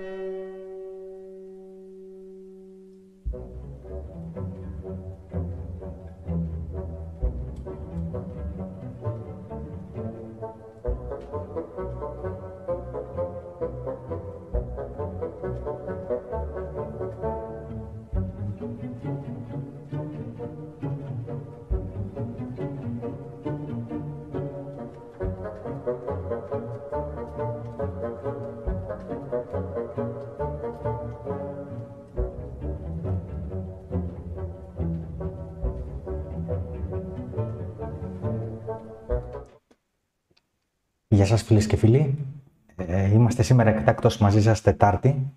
Γεια σας φίλες και φίλοι. Ε, είμαστε σήμερα εκτάκτος μαζί σας Τετάρτη.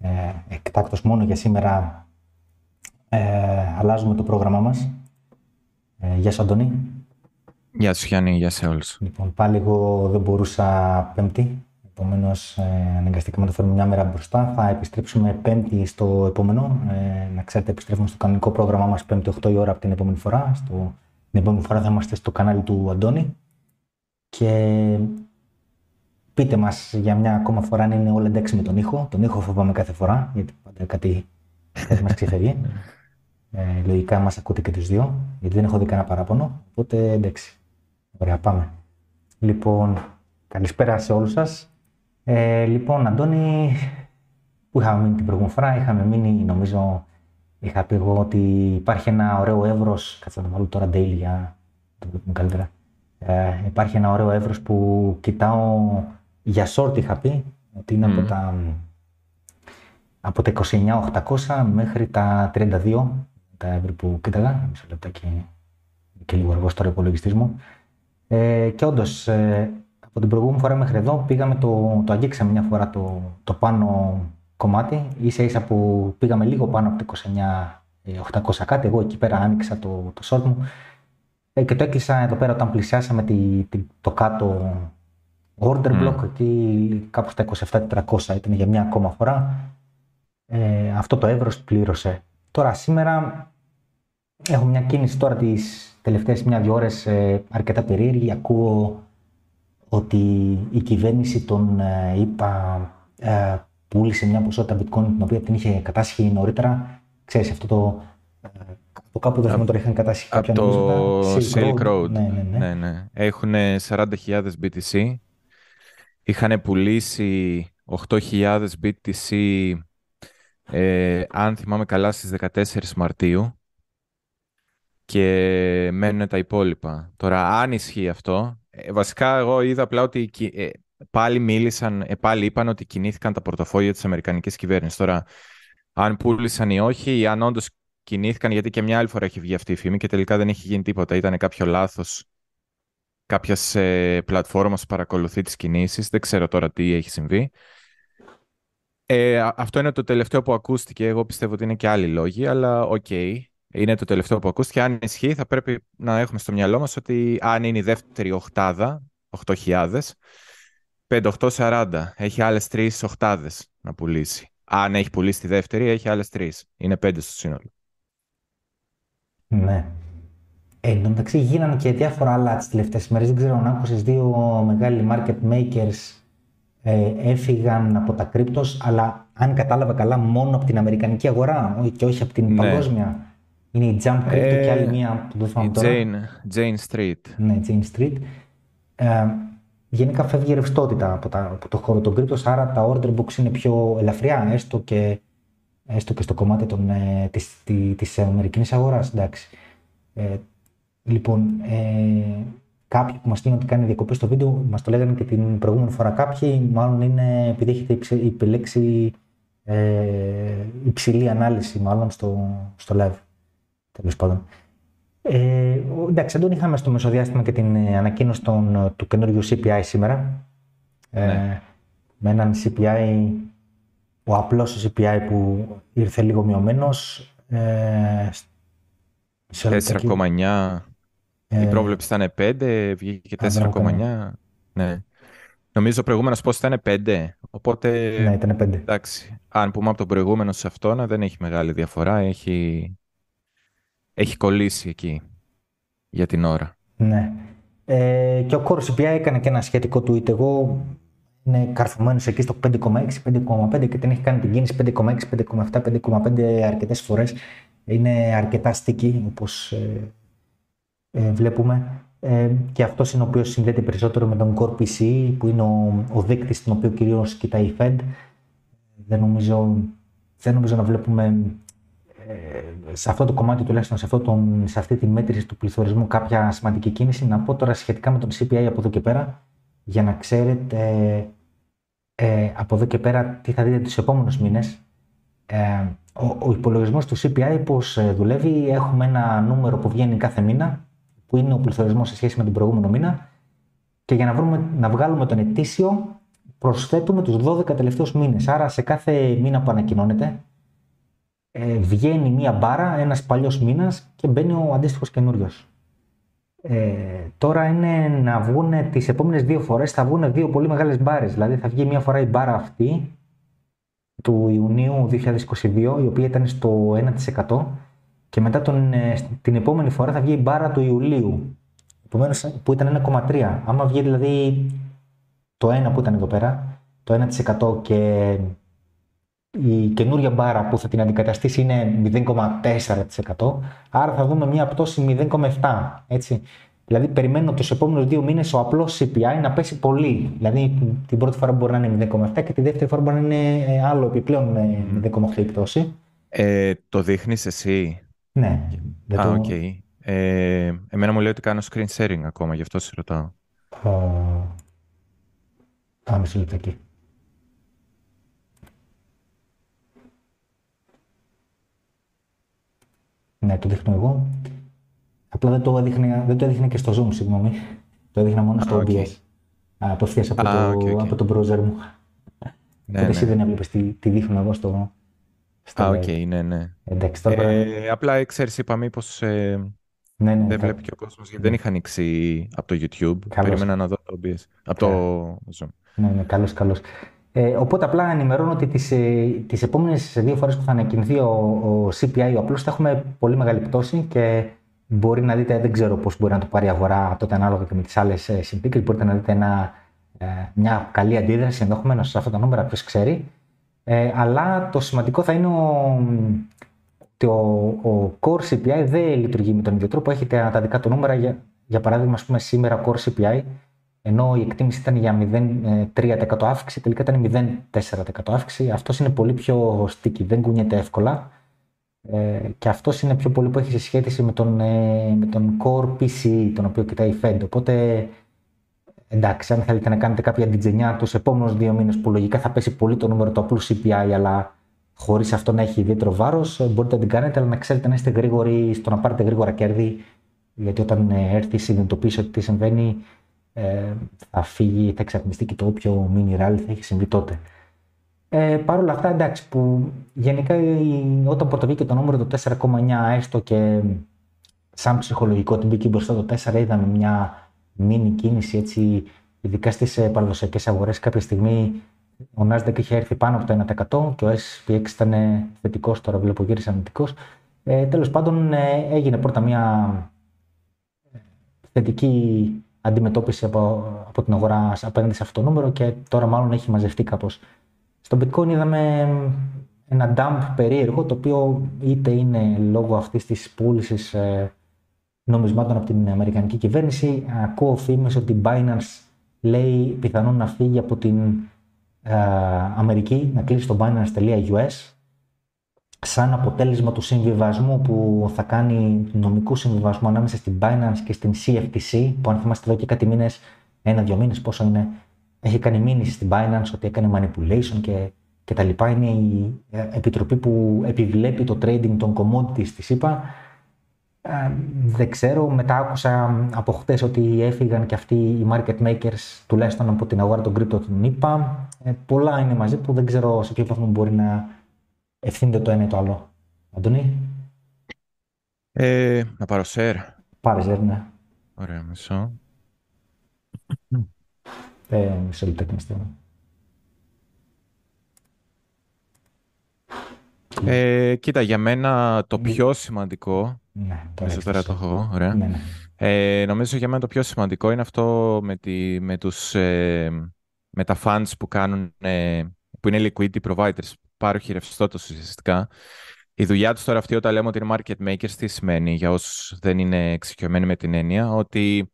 Ε, εκτάκτος μόνο για σήμερα ε, αλλάζουμε το πρόγραμμά μας. Ε, γεια σου Αντώνη. Γεια σου Γιάννη, γεια σε όλους. Λοιπόν, πάλι εγώ δεν μπορούσα πέμπτη, Επομένως, ε, αναγκαστήκαμε να το φέρουμε μια μέρα μπροστά. Θα επιστρέψουμε πέμπτη στο επόμενο. Ε, να ξέρετε, επιστρέφουμε στο κανονικό πρόγραμμά μας πέμπτη 8 η ώρα από την επόμενη φορά. Στο, την επόμενη φορά θα είμαστε στο κανάλι του Αντώνη. Και πείτε μας για μια ακόμα φορά αν είναι όλα εντάξει με τον ήχο. Τον ήχο φοβάμαι κάθε φορά, γιατί πάντα κάτι, κάτι μας ξεφεύγει. Ε, λογικά μας ακούτε και τους δύο, γιατί δεν έχω δει κανένα παράπονο. Οπότε εντάξει. Ωραία, πάμε. Λοιπόν, καλησπέρα σε όλους σας. Ε, λοιπόν, Αντώνη, που είχαμε μείνει την προηγούμενη φορά, είχαμε μείνει, νομίζω, είχα πει εγώ ότι υπάρχει ένα ωραίο εύρος, κάτσε να το βάλω τώρα daily για να το βλέπουμε καλύτερα. Ε, υπάρχει ένα ωραίο εύρος που κοιτάω για short είχα πει, ότι είναι από τα, από τα 29.800 μέχρι τα 32 τα εύρη που κοίταγα, μισό λεπτό και, και λίγο αργός τώρα υπολογιστής μου. Ε, και όντως, ε, από την προηγούμενη φορά μέχρι εδώ πήγαμε το, το αγγίξαμε μια φορά το, το πάνω κομμάτι, ίσα ίσα που πήγαμε λίγο πάνω από το 29.800 κάτι, εγώ εκεί πέρα άνοιξα το, το short μου. ε, και το έκλεισα εδώ πέρα όταν πλησιάσαμε τη, τη, το κάτω order block, mm. εκεί κάπου στα 27.400 ήταν για μια ακόμα φορά. Ε, αυτό το εύρος πλήρωσε. Τώρα σήμερα έχω μια κίνηση τώρα τις τελευταίες μια-δυο ώρες ε, αρκετά περίεργη. Ακούω ότι η κυβέρνηση των ε, ΙΠΑ ε, πούλησε μια ποσότητα bitcoin την οποία την είχε κατάσχει νωρίτερα. Ξέρεις αυτό το από κάπου δεν τώρα είχαν κατάσχει κάποια Από το Silk Road. Ναι, ναι, ναι. ναι, ναι. Έχουν 40.000 BTC. Είχαν πουλήσει 8.000 BTC, ε, αν θυμάμαι καλά, στις 14 Μαρτίου. Και μένουν τα υπόλοιπα. Τώρα, αν ισχύει αυτό, ε, βασικά εγώ είδα απλά ότι ε, πάλι μίλησαν, ε, πάλι είπαν ότι κινήθηκαν τα πορτοφόλια της Αμερικανικής κυβέρνησης. Τώρα, αν πούλησαν ή όχι, ή αν όντως κινήθηκαν, γιατί και μια άλλη φορά έχει βγει αυτή η φήμη και τελικά δεν έχει γίνει τίποτα. Ήταν κάποιο λάθος κάποια ε, πλατφόρμα που παρακολουθεί τις κινήσεις. Δεν ξέρω τώρα τι έχει συμβεί. Ε, αυτό είναι το τελευταίο που ακούστηκε. Εγώ πιστεύω ότι είναι και άλλοι λόγοι, αλλά OK. Okay. Είναι το τελευταίο που ακούστηκε. Αν ισχύει, θα πρέπει να έχουμε στο μυαλό μας ότι αν είναι η δεύτερη οχτάδα, 8.000, 5-8-40, έχει άλλες τρεις οχτάδες να πουλήσει. Αν έχει πουλήσει τη δεύτερη, έχει άλλες τρεις. Είναι πέντε στο σύνολο. Ναι. Ε, εν τω μεταξύ γίνανε και διάφορα άλλα τις τελευταίες μέρες. Δεν ξέρω αν άκουσε δύο μεγάλοι market makers ε, έφυγαν από τα κρύπτο, αλλά αν κατάλαβα καλά, μόνο από την Αμερικανική αγορά και όχι από την ναι. παγκόσμια. Είναι η Jump Crypto ε, και άλλη μία που δεν θυμάμαι τώρα. Jane, Jane Street. Ναι, Jane Street. Ε, γενικά φεύγει ρευστότητα από, τα, από το χώρο των κρύπτο, άρα τα order books είναι πιο ελαφριά, έστω και έστω και στο κομμάτι των, ε, της, της Αμερικανής αγοράς, εντάξει. Ε, λοιπόν, ε, κάποιοι που μας στείλουν ότι κάνει διακοπές στο βίντεο, μας το λέγανε και την προηγούμενη φορά κάποιοι, μάλλον είναι επειδή έχετε επιλέξει ε, υψηλή ανάλυση μάλλον στο, στο live, τέλος πάντων. Ε, εντάξει, δεν είχαμε στο μεσοδιάστημα και την ε, ανακοίνωση των, του καινούριου CPI σήμερα. Ε, ναι. με έναν CPI ο απλός CPI που ήρθε λίγο μειωμένος. Ε, 4,9. Ε, η πρόβλεψη ήταν 5, βγήκε και 4,9. Ναι. Νομίζω ο προηγούμενος πώ ήταν 5. Οπότε. Ναι, ήταν 5. Εντάξει. Αν πούμε από τον προηγούμενο σε αυτόν, δεν έχει μεγάλη διαφορά. Έχει, έχει κολλήσει εκεί για την ώρα. Ναι. Ε, και ο Core CPI έκανε και ένα σχετικό tweet. Εγώ είναι καρφωμένος εκεί στο 5,6, 5,5 και την έχει κάνει την κίνηση 5,6, 5,7, 5,5 αρκετές φορές. Είναι αρκετά στική όπως ε, ε, βλέπουμε. Ε, και αυτός είναι ο οποίος συνδέεται περισσότερο με τον Core PC, που είναι ο, ο δείκτη στον οποίο κυρίως κοιτάει η Fed. Δεν νομίζω, δεν νομίζω να βλέπουμε ε, σε αυτό το κομμάτι τουλάχιστον, σε, αυτό τον, σε αυτή τη μέτρηση του πληθωρισμού κάποια σημαντική κίνηση. Να πω τώρα σχετικά με τον CPI από εδώ και πέρα, για να ξέρετε ε, από εδώ και πέρα τι θα δείτε τους επόμενους μήνες. Ε, ο, ο υπολογισμός του CPI πώς ε, δουλεύει, έχουμε ένα νούμερο που βγαίνει κάθε μήνα, που είναι ο πληθωρισμός σε σχέση με τον προηγούμενο μήνα και για να, βρούμε, να βγάλουμε τον ετήσιο προσθέτουμε τους 12 τελευταίους μήνες. Άρα σε κάθε μήνα που ανακοινώνεται ε, βγαίνει μία μπάρα, ένας παλιός μήνας και μπαίνει ο αντίστοιχος καινούριος. Ε, τώρα είναι να βγουν τις επόμενες δύο φορές, θα βγουν δύο πολύ μεγάλες μπάρες. Δηλαδή θα βγει μία φορά η μπάρα αυτή του Ιουνίου 2022, η οποία ήταν στο 1% και μετά τον, ε, την επόμενη φορά θα βγει η μπάρα του Ιουλίου, επομένως που ήταν 1,3. Άμα βγει δηλαδή το 1 που ήταν εδώ πέρα, το 1% και η καινούργια μπάρα που θα την αντικαταστήσει είναι 0,4%, άρα θα δούμε μια πτώση 0,7%. Έτσι. Δηλαδή, περιμένω τους επόμενους δύο μήνες ο απλός CPI να πέσει πολύ. Δηλαδή, την πρώτη φορά μπορεί να είναι 0,7 και τη δεύτερη φορά μπορεί να είναι ε, άλλο επιπλέον 0,8 η πτώση. Ε, το δείχνεις εσύ; Ναι. Α, OK. Okay. Ε, εμένα μου λέει ότι κάνω screen sharing ακόμα, γι' αυτό σε ρωτάω. Πάμε σε εκεί. Ναι, το δείχνω εγώ. Απλά δεν το έδειχνε, δεν το έδειχνε και στο Zoom, συγγνώμη. Το έδειχνα μόνο στο OBS. Απευθείας από, το, από τον browser μου. Ναι, ναι. εσύ δεν έβλεπες τι, τι δείχνω εγώ στο. στο Α, OK, okay, ναι, ναι. Εντάξει, τώρα... ε, απλά ξέρεις, είπα μήπως. Ε, ναι, ναι, δεν βλέπει και ο κόσμος γιατί δεν είχα ανοίξει από το YouTube. Καλώς. Περίμενα να δω το OBS. Από το Zoom. Ναι, ναι, καλώς, καλώς. Ε, οπότε απλά ενημερώνω ότι τις, ε, τις επόμενες δύο φορές που θα ανακοινωθεί ο, ο CPI ο απλώς θα έχουμε πολύ μεγάλη πτώση και μπορεί να δείτε, δεν ξέρω πώς μπορεί να το πάρει η αγορά τότε ανάλογα και με τις άλλες ε, συνθήκες, μπορείτε να δείτε ένα, ε, μια καλή αντίδραση ενδεχομένως σε αυτά τα νούμερα, ποιος ξέρει. Ε, αλλά το σημαντικό θα είναι ο, ότι ο, ο core CPI δεν λειτουργεί με τον ίδιο τρόπο. Έχετε τα δικά του νούμερα, για, για παράδειγμα, ας πούμε, σήμερα core CPI ενώ η εκτίμηση ήταν για 0,3% αύξηση, τελικά ήταν 0,4% αύξηση. Αυτός είναι πολύ πιο στίκη, δεν κουνιέται εύκολα. Ε, και αυτός είναι πιο πολύ που έχει σε σχέση με τον, ε, με τον core PC, τον οποίο κοιτάει η Fed. Οπότε, εντάξει, αν θέλετε να κάνετε κάποια αντιτζενιά τους επόμενους δύο μήνες που λογικά θα πέσει πολύ το νούμερο του απλού CPI, αλλά χωρίς αυτό να έχει ιδιαίτερο βάρος, ε, μπορείτε να την κάνετε, αλλά να ξέρετε να είστε γρήγοροι στο να πάρετε γρήγορα κέρδη. Γιατί όταν ε, έρθει η συνειδητοποίηση ότι τι συμβαίνει, ε, θα φύγει, θα εξαρμιστεί και το όποιο mini rally θα έχει συμβεί τότε. Ε, Παρ' όλα αυτά, εντάξει, που γενικά όταν πρωτοβήκε το νούμερο το 4,9 έστω και σαν ψυχολογικό την μπήκε μπροστά το 4, είδαμε μια μίνι κίνηση έτσι, ειδικά στις ε, παραδοσιακές αγορές. Κάποια στιγμή ο Nasdaq είχε έρθει πάνω από το 1% και ο SPX ήταν θετικός, τώρα βλέπω γύρισε αρνητικός. Ε, Τέλος πάντων, ε, έγινε πρώτα μια ε, θετική αντιμετώπιση από, από την αγορά απέναντι σε αυτό το νούμερο και τώρα μάλλον έχει μαζευτεί κάπως. Στο bitcoin είδαμε ένα dump περίεργο το οποίο είτε είναι λόγω αυτής της πούλησης ε, νομισμάτων από την Αμερικανική κυβέρνηση. Ακούω φήμες ότι η Binance λέει πιθανόν να φύγει από την ε, Αμερική, να κλείσει το binance.us σαν αποτέλεσμα του συμβιβασμού που θα κάνει νομικού συμβιβασμού ανάμεσα στην Binance και στην CFTC, που αν θυμάστε εδώ και κάτι μήνες, ένα-δύο μήνες, πόσο είναι, έχει κάνει μήνυση στην Binance ότι έκανε manipulation και, και τα λοιπά. Είναι η ε, επιτροπή που επιβλέπει το trading των commodities της ΕΠΑ. Ε, δεν ξέρω, μετά άκουσα από χτες ότι έφυγαν και αυτοί οι market makers τουλάχιστον από την αγορά των crypto των ΗΠΑ. Ε, πολλά είναι μαζί που δεν ξέρω σε ποιο βαθμό μπορεί να ευθύνεται το ένα ή το άλλο. Αντωνί. Ε, να πάρω share. Πάρε share, ναι. Ωραία, μισό. Ε, μισό λεπτό και μισό. Ε, κοίτα, για μένα το ναι. πιο σημαντικό. Ναι, το τώρα το έχω, ωραία. Ναι, ναι. Ε, νομίζω για μένα το πιο σημαντικό είναι αυτό με, τη, με τους ε, με τα funds που κάνουν, ε, που είναι liquidity providers, πάροχοι ρευστότητα ουσιαστικά. Η δουλειά τους τώρα αυτή, όταν λέμε ότι είναι market makers, τι σημαίνει για όσους δεν είναι εξοικειωμένοι με την έννοια, ότι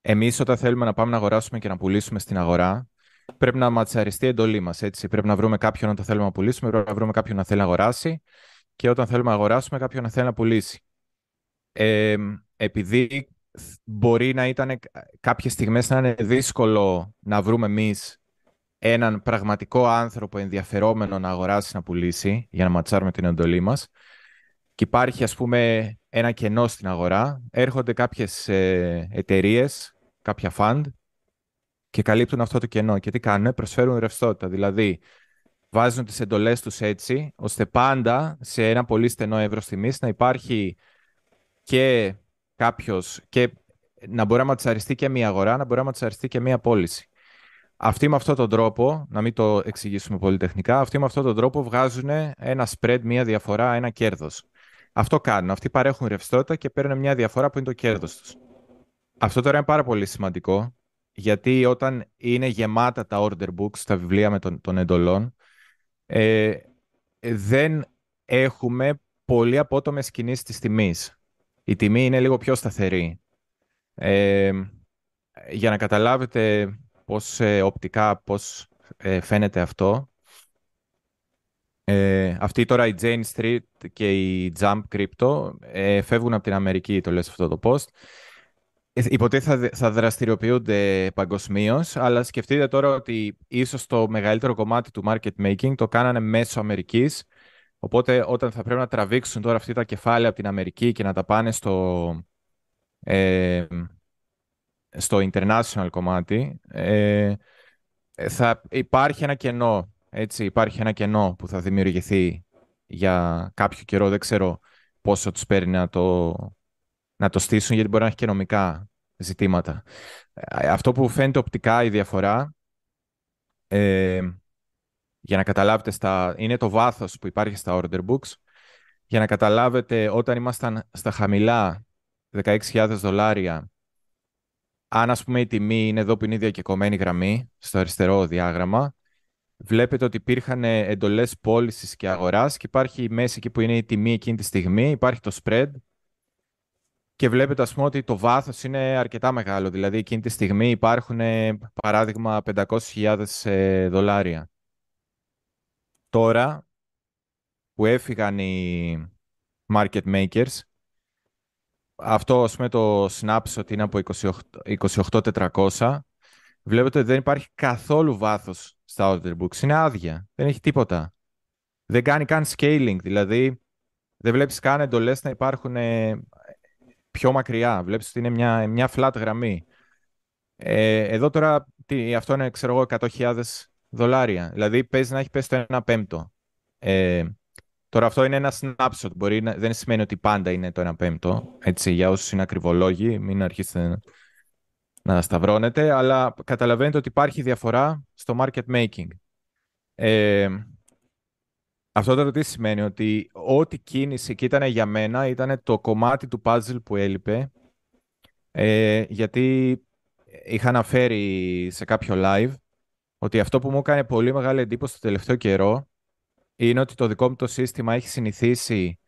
εμείς όταν θέλουμε να πάμε να αγοράσουμε και να πουλήσουμε στην αγορά, πρέπει να ματσαριστεί η εντολή μας. Πρέπει να βρούμε κάποιον όταν θέλουμε να πουλήσουμε, πρέπει να βρούμε κάποιον να θέλει να αγοράσει και όταν θέλουμε να αγοράσουμε, κάποιον να θέλει να πουλήσει. Ε, επειδή μπορεί να ήταν κάποιες στιγμές να είναι δύσκολο να βρούμε εμείς έναν πραγματικό άνθρωπο ενδιαφερόμενο να αγοράσει, να πουλήσει, για να ματσάρουμε την εντολή μας. Και υπάρχει, ας πούμε, ένα κενό στην αγορά. Έρχονται κάποιες ε, εταιρείες, κάποια fund, και καλύπτουν αυτό το κενό. Και τι κάνουν, προσφέρουν ρευστότητα. Δηλαδή, βάζουν τις εντολές τους έτσι, ώστε πάντα σε ένα πολύ στενό εύρος τιμής να υπάρχει και κάποιος, και να μπορεί να ματσαριστεί και μία αγορά, να μπορεί να ματσαριστεί και μία πώληση. Αυτοί με αυτόν τον τρόπο, να μην το εξηγήσουμε πολύ τεχνικά, αυτοί με αυτόν τον τρόπο βγάζουν ένα spread, μία διαφορά, ένα κέρδος. Αυτό κάνουν. Αυτοί παρέχουν ρευστότητα και παίρνουν μια διαφορά που είναι το κέρδος τους. Αυτό τώρα είναι πάρα πολύ σημαντικό, γιατί όταν είναι γεμάτα τα order books, τα βιβλία με τον, των εντολών, ε, δεν έχουμε πολύ απότομες κινήσεις της τιμής. Η τιμή είναι λίγο πιο σταθερή. Ε, για να καταλάβετε πώς ε, οπτικά πώς ε, φαίνεται αυτό, ε, αυτή τώρα η Jane Street και η Jump Crypto ε, φεύγουν από την Αμερική, το λες αυτό το post. Υποτίθεται θα, θα δραστηριοποιούνται παγκοσμίως, αλλά σκεφτείτε τώρα ότι ίσως το μεγαλύτερο κομμάτι του market making το κάνανε μέσω Αμερικής, οπότε όταν θα πρέπει να τραβήξουν τώρα αυτή τα κεφάλαια από την Αμερική και να τα πάνε στο, ε, στο international κομμάτι, ε, θα υπάρχει ένα κενό, έτσι, υπάρχει ένα κενό που θα δημιουργηθεί για κάποιο καιρό, δεν ξέρω πόσο τους παίρνει να το, να το στήσουν, γιατί μπορεί να έχει και νομικά ζητήματα. Ε, αυτό που φαίνεται οπτικά η διαφορά, ε, για να καταλάβετε, στα, είναι το βάθος που υπάρχει στα order books. Για να καταλάβετε, όταν ήμασταν στα χαμηλά 16.000 δολάρια, αν ας πούμε η τιμή είναι εδώ που είναι η διακεκομένη γραμμή, στο αριστερό διάγραμμα, βλέπετε ότι υπήρχαν εντολές πώλησης και αγοράς και υπάρχει η μέση εκεί που είναι η τιμή εκείνη τη στιγμή, υπάρχει το spread και βλέπετε ας πούμε ότι το βάθος είναι αρκετά μεγάλο. Δηλαδή εκείνη τη στιγμή υπάρχουν παράδειγμα 500.000 ε, δολάρια. Τώρα που έφυγαν οι market makers, αυτό ας πούμε το snapshot είναι από 28.400, βλέπετε ότι δεν υπάρχει καθόλου βάθος στα order books. Είναι άδεια, δεν έχει τίποτα. Δεν κάνει καν scaling, δηλαδή δεν βλέπεις καν εντολές να υπάρχουν πιο μακριά. Βλέπεις ότι είναι μια, μια flat γραμμή. Ε, εδώ τώρα τι, αυτό είναι, ξέρω εγώ, 100.000 δολάρια. Δηλαδή παίζει να έχει πέσει το 1 πέμπτο. Ε, τώρα αυτό είναι ένα snapshot. Μπορεί να, δεν σημαίνει ότι πάντα είναι το 1 πέμπτο. Έτσι, για όσους είναι ακριβολόγοι, μην αρχίσετε να, να σταυρώνετε. Αλλά καταλαβαίνετε ότι υπάρχει διαφορά στο market making. Ε, αυτό τώρα τι σημαίνει, ότι ό,τι κίνηση και ήταν για μένα ήταν το κομμάτι του puzzle που έλειπε, ε, γιατί είχα αναφέρει σε κάποιο live ότι αυτό που μου έκανε πολύ μεγάλη εντύπωση το τελευταίο καιρό είναι ότι το δικό μου το σύστημα έχει συνηθίσει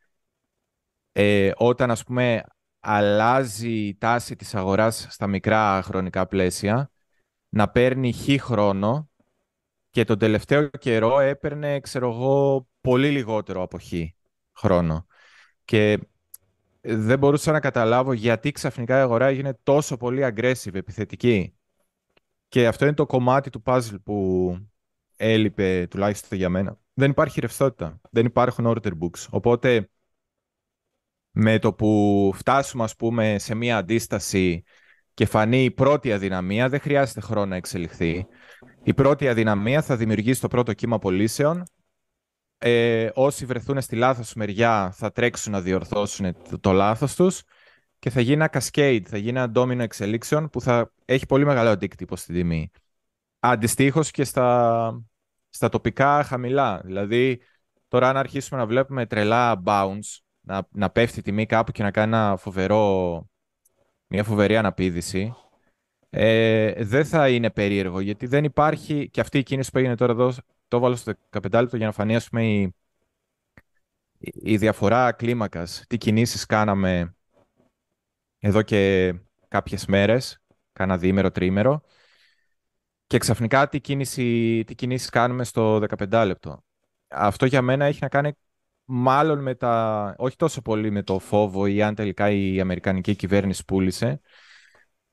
ε, όταν ας πούμε αλλάζει η τάση της αγοράς στα μικρά χρονικά πλαίσια να παίρνει χ χρόνο και τον τελευταίο καιρό έπαιρνε, ξέρω εγώ, πολύ λιγότερο από χ χρόνο. Και δεν μπορούσα να καταλάβω γιατί ξαφνικά η αγορά έγινε τόσο πολύ aggressive, επιθετική. Και αυτό είναι το κομμάτι του puzzle που έλειπε τουλάχιστον για μένα. Δεν υπάρχει ρευστότητα. Δεν υπάρχουν order books. Οπότε με το που φτάσουμε ας πούμε σε μία αντίσταση και φανεί η πρώτη αδυναμία, δεν χρειάζεται χρόνο να εξελιχθεί. Η πρώτη αδυναμία θα δημιουργήσει το πρώτο κύμα πωλήσεων. Ε, όσοι βρεθούν στη λάθος μεριά θα τρέξουν να διορθώσουν το, το λάθος τους και θα γίνει ένα cascade, θα γίνει ένα ντόμινο εξελίξεων που θα έχει πολύ μεγάλο αντίκτυπο στην τιμή. Αντιστοίχως και στα, στα τοπικά χαμηλά. Δηλαδή, τώρα αν αρχίσουμε να βλέπουμε τρελά bounce, να, να πέφτει η τιμή κάπου και να κάνει ένα φοβερό, μια φοβερή αναπήδηση, ε, δεν θα είναι περίεργο, γιατί δεν υπάρχει και αυτή η κίνηση που έγινε τώρα εδώ, το έβαλα στο 15 λεπτό για να φανεί ας πούμε, η, η διαφορά κλίμακας, τι κινήσεις κάναμε εδώ και κάποιες μέρες, κάνα διήμερο, τρίμερο, και ξαφνικά τι, κίνηση, τι κινήσεις κάνουμε στο 15 λεπτό. Αυτό για μένα έχει να κάνει μάλλον με τα, όχι τόσο πολύ με το φόβο ή αν τελικά η Αμερικανική κυβέρνηση πούλησε,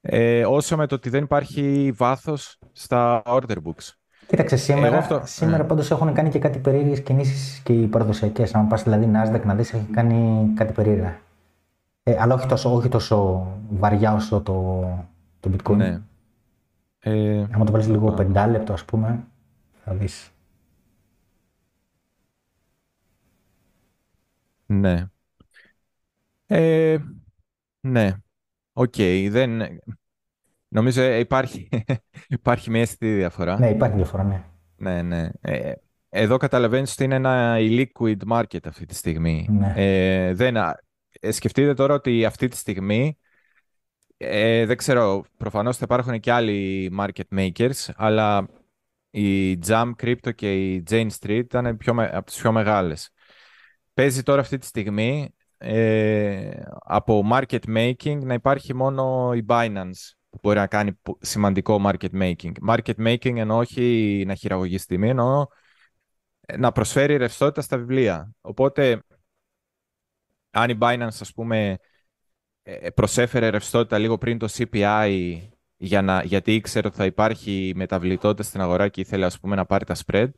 ε, όσο με το ότι δεν υπάρχει βάθος στα order books. Κοίταξε, σήμερα, αυτό... σήμερα mm. πάντως έχουν κάνει και κάτι περίεργες κινήσεις και οι παραδοσιακές. Αν πας δηλαδή Nasdaq να δεις, έχει κάνει κάτι περίεργα. Ε, αλλά όχι τόσο, όχι τόσο βαριά όσο το, το bitcoin. Ναι. Ε, Αν το βάλεις λίγο πεντάλεπτο, ας πούμε, θα δεις. Ναι. Ε, ναι. OK. Okay. Δεν... Νομίζω ε, υπάρχει, υπάρχει μια αισθητή διαφορά. Ναι, υπάρχει διαφορά, ναι. Ναι, ναι. Ε, εδώ καταλαβαίνεις ότι είναι ένα liquid market αυτή τη στιγμή. Ναι. Ε, δεν, ε, σκεφτείτε τώρα ότι αυτή τη στιγμή, ε, δεν ξέρω, προφανώς θα υπάρχουν και άλλοι market makers, αλλά η Jam Crypto και η Jane Street ήταν πιο, από τις πιο μεγάλες. Παίζει τώρα αυτή τη στιγμή ε, από market making να υπάρχει μόνο η Binance που μπορεί να κάνει σημαντικό market making. Market making εννοώ όχι να χειραγωγήσει τιμή, εννοώ να προσφέρει ρευστότητα στα βιβλία. Οπότε αν η Binance, ας πούμε, ε, προσέφερε ρευστότητα λίγο πριν το CPI για να, γιατί ήξερε ότι θα υπάρχει μεταβλητότητα στην αγορά και ήθελε ας πούμε, να πάρει τα spread,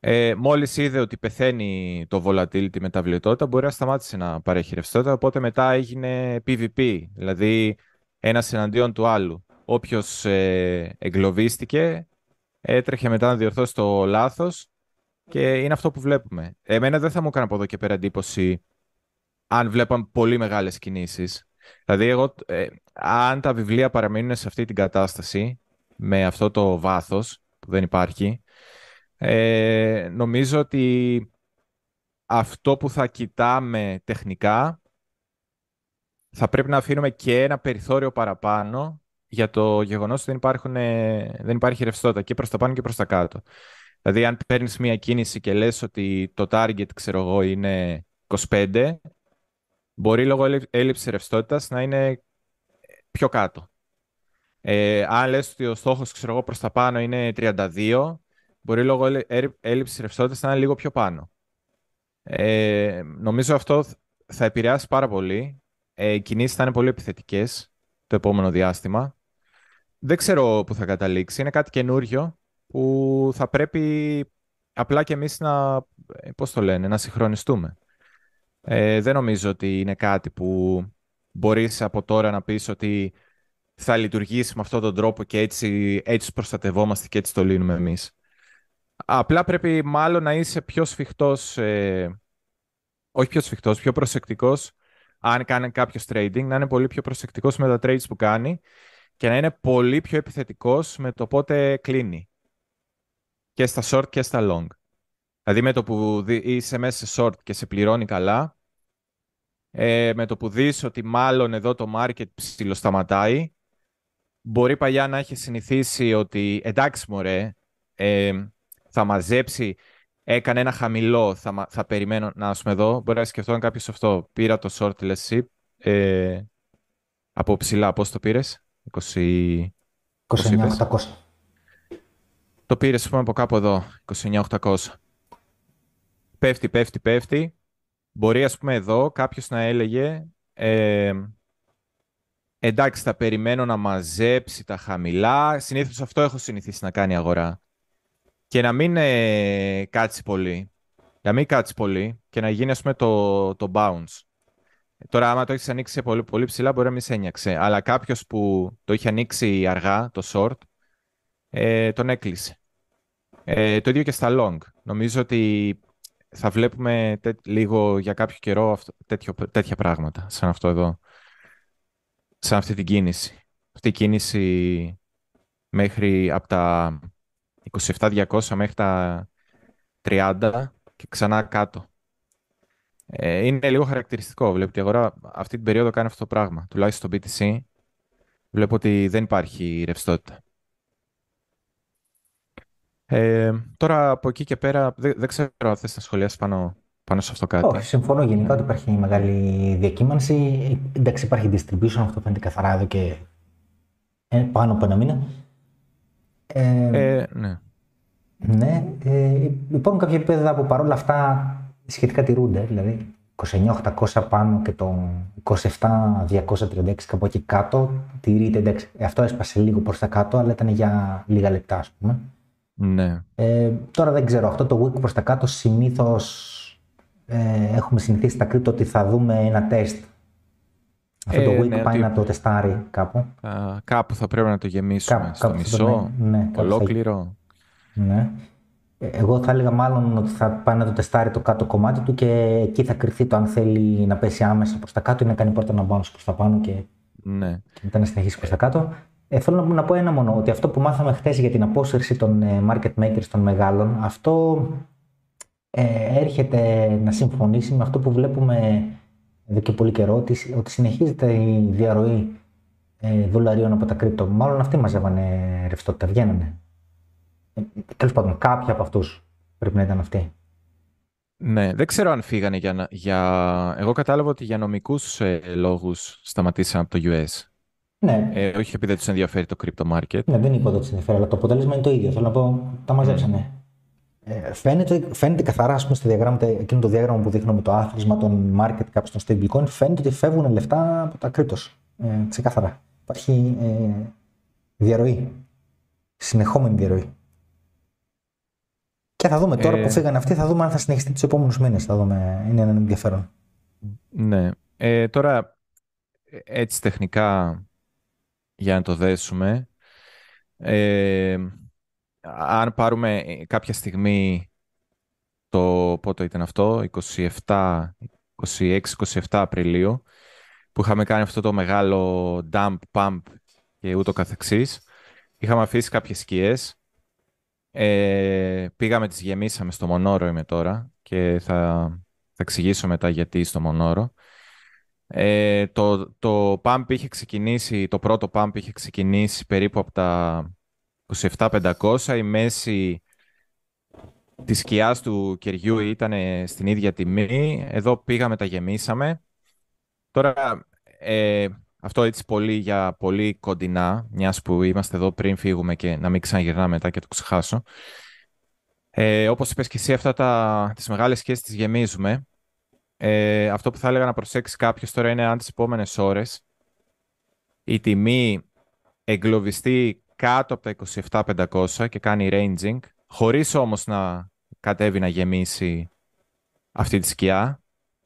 ε, μόλις είδε ότι πεθαίνει το volatility μεταβλητότητα, μπορεί να σταμάτησε να παρέχει ρευστότητα, οπότε μετά έγινε PvP, δηλαδή ένας εναντίον του άλλου. Όποιος ε, εγκλωβίστηκε, έτρεχε μετά να διορθώσει το λάθος και είναι αυτό που βλέπουμε. Εμένα δεν θα μου έκανε από εδώ και πέρα εντύπωση αν βλέπαμε πολύ μεγάλες κινήσεις. Δηλαδή, εγώ, ε, αν τα βιβλία παραμείνουν σε αυτή την κατάσταση, με αυτό το βάθος που δεν υπάρχει, ε, νομίζω ότι αυτό που θα κοιτάμε τεχνικά θα πρέπει να αφήνουμε και ένα περιθώριο παραπάνω για το γεγονός ότι δεν, υπάρχουν, ε, δεν υπάρχει ρευστότητα και προς τα πάνω και προς τα κάτω. Δηλαδή, αν παίρνεις μία κίνηση και λες ότι το target, ξέρω εγώ, είναι 25, μπορεί λόγω έλλειψη ρευστότητας να είναι πιο κάτω. Ε, αν λες ότι ο στόχος ξέρω εγώ, προς τα πάνω είναι 32, μπορεί λόγω έλλειψης ρευστότητας να είναι λίγο πιο πάνω. Ε, νομίζω αυτό θα επηρεάσει πάρα πολύ. Ε, οι κινήσεις θα είναι πολύ επιθετικές το επόμενο διάστημα. Δεν ξέρω πού θα καταλήξει. Είναι κάτι καινούριο που θα πρέπει απλά και εμείς να, ε, πώς το λένε, να συγχρονιστούμε. Ε, δεν νομίζω ότι είναι κάτι που μπορείς από τώρα να πεις ότι θα λειτουργήσει με αυτόν τον τρόπο και έτσι, έτσι προστατευόμαστε και έτσι το λύνουμε εμείς. Απλά πρέπει μάλλον να είσαι πιο σφιχτός, ε, όχι πιο σφιχτός, πιο προσεκτικός αν κάνει κάποιος trading, να είναι πολύ πιο προσεκτικός με τα trades που κάνει και να είναι πολύ πιο επιθετικός με το πότε κλείνει. Και στα short και στα long. Δηλαδή με το που είσαι μέσα σε short και σε πληρώνει καλά, ε, με το που δεις ότι μάλλον εδώ το market ψιλοσταματάει, μπορεί παλιά να έχεις συνηθίσει ότι εντάξει μωρέ, ε, θα μαζέψει, έκανε ένα χαμηλό, θα, θα περιμένω να πούμε εδώ, μπορεί να σκεφτώ κάποιος αυτό, πήρα το short ship, ε, από ψηλά, πώς το πήρες, 20... 29.800. Το πήρες, πούμε, από κάπου εδώ, 29.800. Πέφτει, πέφτει, πέφτει. Μπορεί, ας πούμε, εδώ κάποιος να έλεγε ε, εντάξει, θα περιμένω να μαζέψει τα χαμηλά. Συνήθως αυτό έχω συνηθίσει να κάνει η αγορά. Και να μην ε, κάτσει πολύ. Να μην κάτσει πολύ και να γίνει, ας πούμε, το, το bounce. Τώρα, άμα το έχεις ανοίξει πολύ, πολύ ψηλά, μπορεί να μην σε ένιαξε. Αλλά κάποιος που το είχε ανοίξει αργά, το short, ε, τον έκλεισε. Ε, το ίδιο και στα long. Νομίζω ότι θα βλέπουμε λίγο για κάποιο καιρό αυτό, τέτοιο, τέτοια πράγματα, σαν αυτό εδώ. Σαν αυτή την κίνηση. Αυτή η κίνηση μέχρι από τα 27.200 μέχρι τα 30 και ξανά κάτω. Ε, είναι λίγο χαρακτηριστικό. Βλέπετε, η αγορά αυτή την περίοδο κάνει αυτό το πράγμα. Τουλάχιστον στο BTC. βλέπω ότι δεν υπάρχει ρευστότητα. Ε, τώρα από εκεί και πέρα, δεν, δεν ξέρω αν θες να σχολιάσεις πάνω, πάνω σε αυτό κάτι. Όχι, συμφωνώ γενικά ότι υπάρχει μεγάλη διακύμανση. Εντάξει, υπάρχει distribution, αυτό φαίνεται καθαρά εδώ και ε, πάνω από ένα μήνα. Ε, ε, ναι. Ναι. Ε, υπάρχουν κάποια επίπεδα που παρόλα αυτά σχετικά τηρούνται. Δηλαδή 29.800 πάνω και το 27.236 κάπου εκεί κάτω τηρείται. Εντάξει, αυτό έσπασε λίγο προς τα κάτω, αλλά ήταν για λίγα λεπτά, ας πούμε. Ναι. Ε, τώρα δεν ξέρω. Αυτό το week προς τα κάτω συνήθως ε, έχουμε συνηθίσει στα κρύπτο ότι θα δούμε ένα τεστ. Αυτό το ε, week ναι, πάει να το τεστάρει κάπου. κάπου θα πρέπει να το γεμίσουμε κάπου, στο μισό, ναι, ολόκληρο. Ναι. Ε, εγώ θα έλεγα μάλλον ότι θα πάει να το τεστάρει το κάτω κομμάτι του και εκεί θα κρυφθεί το αν θέλει να πέσει άμεσα προς τα κάτω ή να κάνει πρώτα να bounce προς τα πάνω και, ναι. και μετά να συνεχίσει προς τα κάτω. Ε, θέλω να, να πω ένα μόνο, ότι αυτό που μάθαμε χθες για την απόσυρση των market makers των μεγάλων, αυτό ε, έρχεται να συμφωνήσει με αυτό που βλέπουμε εδώ και πολύ καιρό, ότι, ότι συνεχίζεται η διαρροή ε, δολαρίων από τα κρύπτο. Μάλλον αυτοί μαζεύανε ρευστότητα, βγαίνανε. Ε, Τέλος πάντων, κάποιοι από αυτούς πρέπει να ήταν αυτοί. Ναι, δεν ξέρω αν φύγανε για... για... Εγώ κατάλαβα ότι για νομικούς ε, λόγους σταματήσαν από το US. Ναι. Ε, όχι επειδή δεν τους ενδιαφέρει το crypto market. Ναι, δεν είπα ότι του ενδιαφέρει, αλλά το αποτέλεσμα είναι το ίδιο. Θέλω να πω, τα μαζέψανε. Ε, φαίνεται, φαίνεται καθαρά, ας πούμε, στη διαγράμματα, εκείνο το διάγραμμα που δείχνω με το άθροισμα των market caps των stablecoin, φαίνεται ότι φεύγουν λεφτά από τα κρύπτος. Ε, ξεκάθαρα. Υπάρχει ε, διαρροή. Συνεχόμενη διαρροή. Και θα δούμε τώρα ε... που φύγανε αυτοί, θα δούμε αν θα συνεχιστεί τους επόμενους μήνες. Θα δούμε. Είναι ένα ενδιαφέρον. Ναι. Ε, τώρα, έτσι τεχνικά, για να το δέσουμε, ε, αν πάρουμε ε, κάποια στιγμή το πότε ήταν αυτό, 27, 26-27 Απριλίου, που είχαμε κάνει αυτό το μεγάλο dump, pump και ούτω καθεξής, είχαμε αφήσει κάποιες σκιές, ε, πήγαμε, τις γεμίσαμε στο Μονόρο είμαι τώρα και θα, θα εξηγήσω μετά γιατί στο Μονόρο. Ε, το, το pump είχε ξεκινήσει, το πρώτο pump είχε ξεκινήσει περίπου από τα 27.500 η μέση της σκιάς του κεριού ήταν στην ίδια τιμή. Εδώ πήγαμε, τα γεμίσαμε. Τώρα, ε, αυτό έτσι πολύ για πολύ κοντινά, μιας που είμαστε εδώ πριν φύγουμε και να μην ξαναγυρνάμε μετά και το ξεχάσω. Ε, όπως είπες και εσύ, αυτά τα, τις μεγάλες σκιές τις γεμίζουμε. Ε, αυτό που θα έλεγα να προσέξεις κάποιος τώρα είναι αν τις επόμενες ώρες η τιμή εγκλωβιστεί κάτω από τα 27.500 και κάνει ranging, χωρίς όμως να κατέβει να γεμίσει αυτή τη σκιά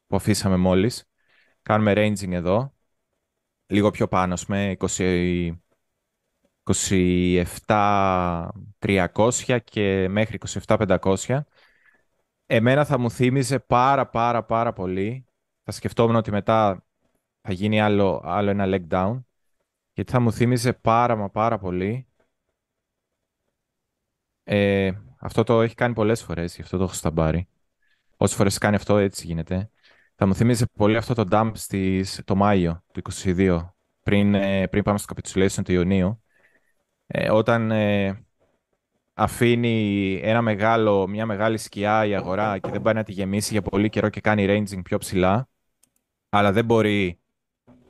που αφήσαμε μόλις. Κάνουμε ranging εδώ, λίγο πιο πάνω, με 27.300 και μέχρι 27.500. Εμένα θα μου θύμιζε πάρα πάρα πάρα πολύ. Θα σκεφτόμουν ότι μετά θα γίνει άλλο, άλλο ένα leg down γιατί θα μου θύμιζε πάρα μα πάρα πολύ. Ε, αυτό το έχει κάνει πολλές φορές, γι' αυτό το έχω σταμπάρει. Όσες φορές κάνει αυτό, έτσι γίνεται. Θα μου θύμιζε πολύ αυτό το dump στις, το Μάιο του 2022, πριν, ε, πριν πάμε στο capitulation του Ιουνίου. Ε, όταν ε, αφήνει ένα μεγάλο, μια μεγάλη σκιά η αγορά και δεν πάει να τη γεμίσει για πολύ καιρό και κάνει ranging πιο ψηλά, αλλά δεν μπορεί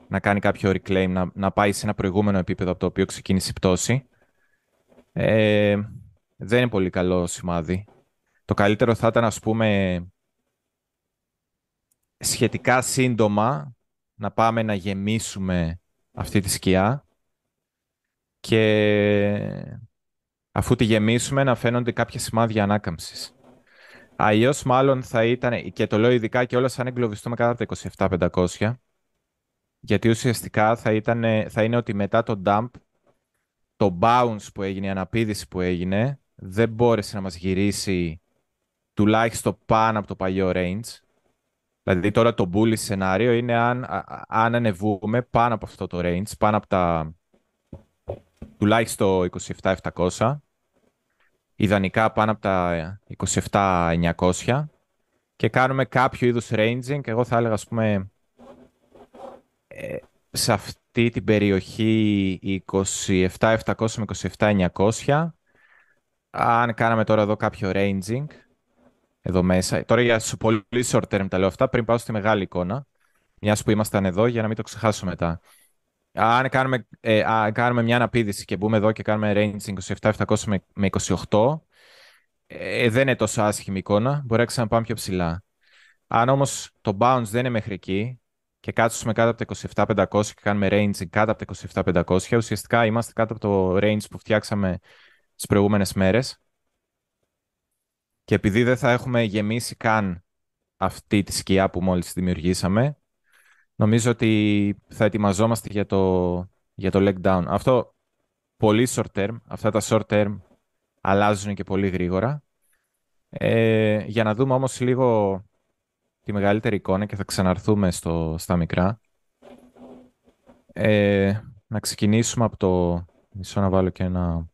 να κάνει κάποιο reclaim, να, να πάει σε ένα προηγούμενο επίπεδο από το οποίο ξεκίνησε η πτώση. Ε, δεν είναι πολύ καλό σημάδι. Το καλύτερο θα ήταν, ας πούμε, σχετικά σύντομα να πάμε να γεμίσουμε αυτή τη σκιά και αφού τη γεμίσουμε να φαίνονται κάποια σημάδια ανάκαμψης. Αλλιώς μάλλον θα ήταν, και το λέω ειδικά και όλα σαν εγκλωβιστούμε κάτω από τα 27.500, γιατί ουσιαστικά θα, ήταν, θα είναι ότι μετά το dump, το bounce που έγινε, η αναπήδηση που έγινε, δεν μπόρεσε να μας γυρίσει τουλάχιστον πάνω από το παλιό range. Δηλαδή τώρα το bullish σενάριο είναι αν, αν ανεβούμε πάνω από αυτό το range, πάνω από τα τουλάχιστον 27.700, ιδανικά πάνω από τα 27.900 και κάνουμε κάποιο είδους ranging, εγώ θα έλεγα ας πούμε ε, σε, αυτή την περιοχή 27.700 με 27.900. Αν κάναμε τώρα εδώ κάποιο ranging, εδώ μέσα. Τώρα για πολύ short term τα λέω αυτά, πριν πάω στη μεγάλη εικόνα, μιας που ήμασταν εδώ, για να μην το ξεχάσω μετά. Αν κάνουμε, ε, κάνουμε μια αναπήδηση και μπούμε εδώ και κάνουμε ranging 27.700 με, 28, ε, δεν είναι τόσο άσχημη εικόνα, μπορεί να ξαναπάμε πιο ψηλά. Αν όμως το bounce δεν είναι μέχρι εκεί και κάτσουμε κάτω από τα 27.500 και κάνουμε ranging κάτω από τα 27.500, ουσιαστικά είμαστε κάτω από το range που φτιάξαμε τις προηγούμενες μέρες. Και επειδή δεν θα έχουμε γεμίσει καν αυτή τη σκιά που μόλις δημιουργήσαμε, νομίζω ότι θα ετοιμαζόμαστε για το, για το leg down. Αυτό πολύ short term, αυτά τα short term αλλάζουν και πολύ γρήγορα. Ε, για να δούμε όμως λίγο τη μεγαλύτερη εικόνα και θα ξαναρθούμε στο, στα μικρά. Ε, να ξεκινήσουμε από το... Μισό να βάλω και ένα...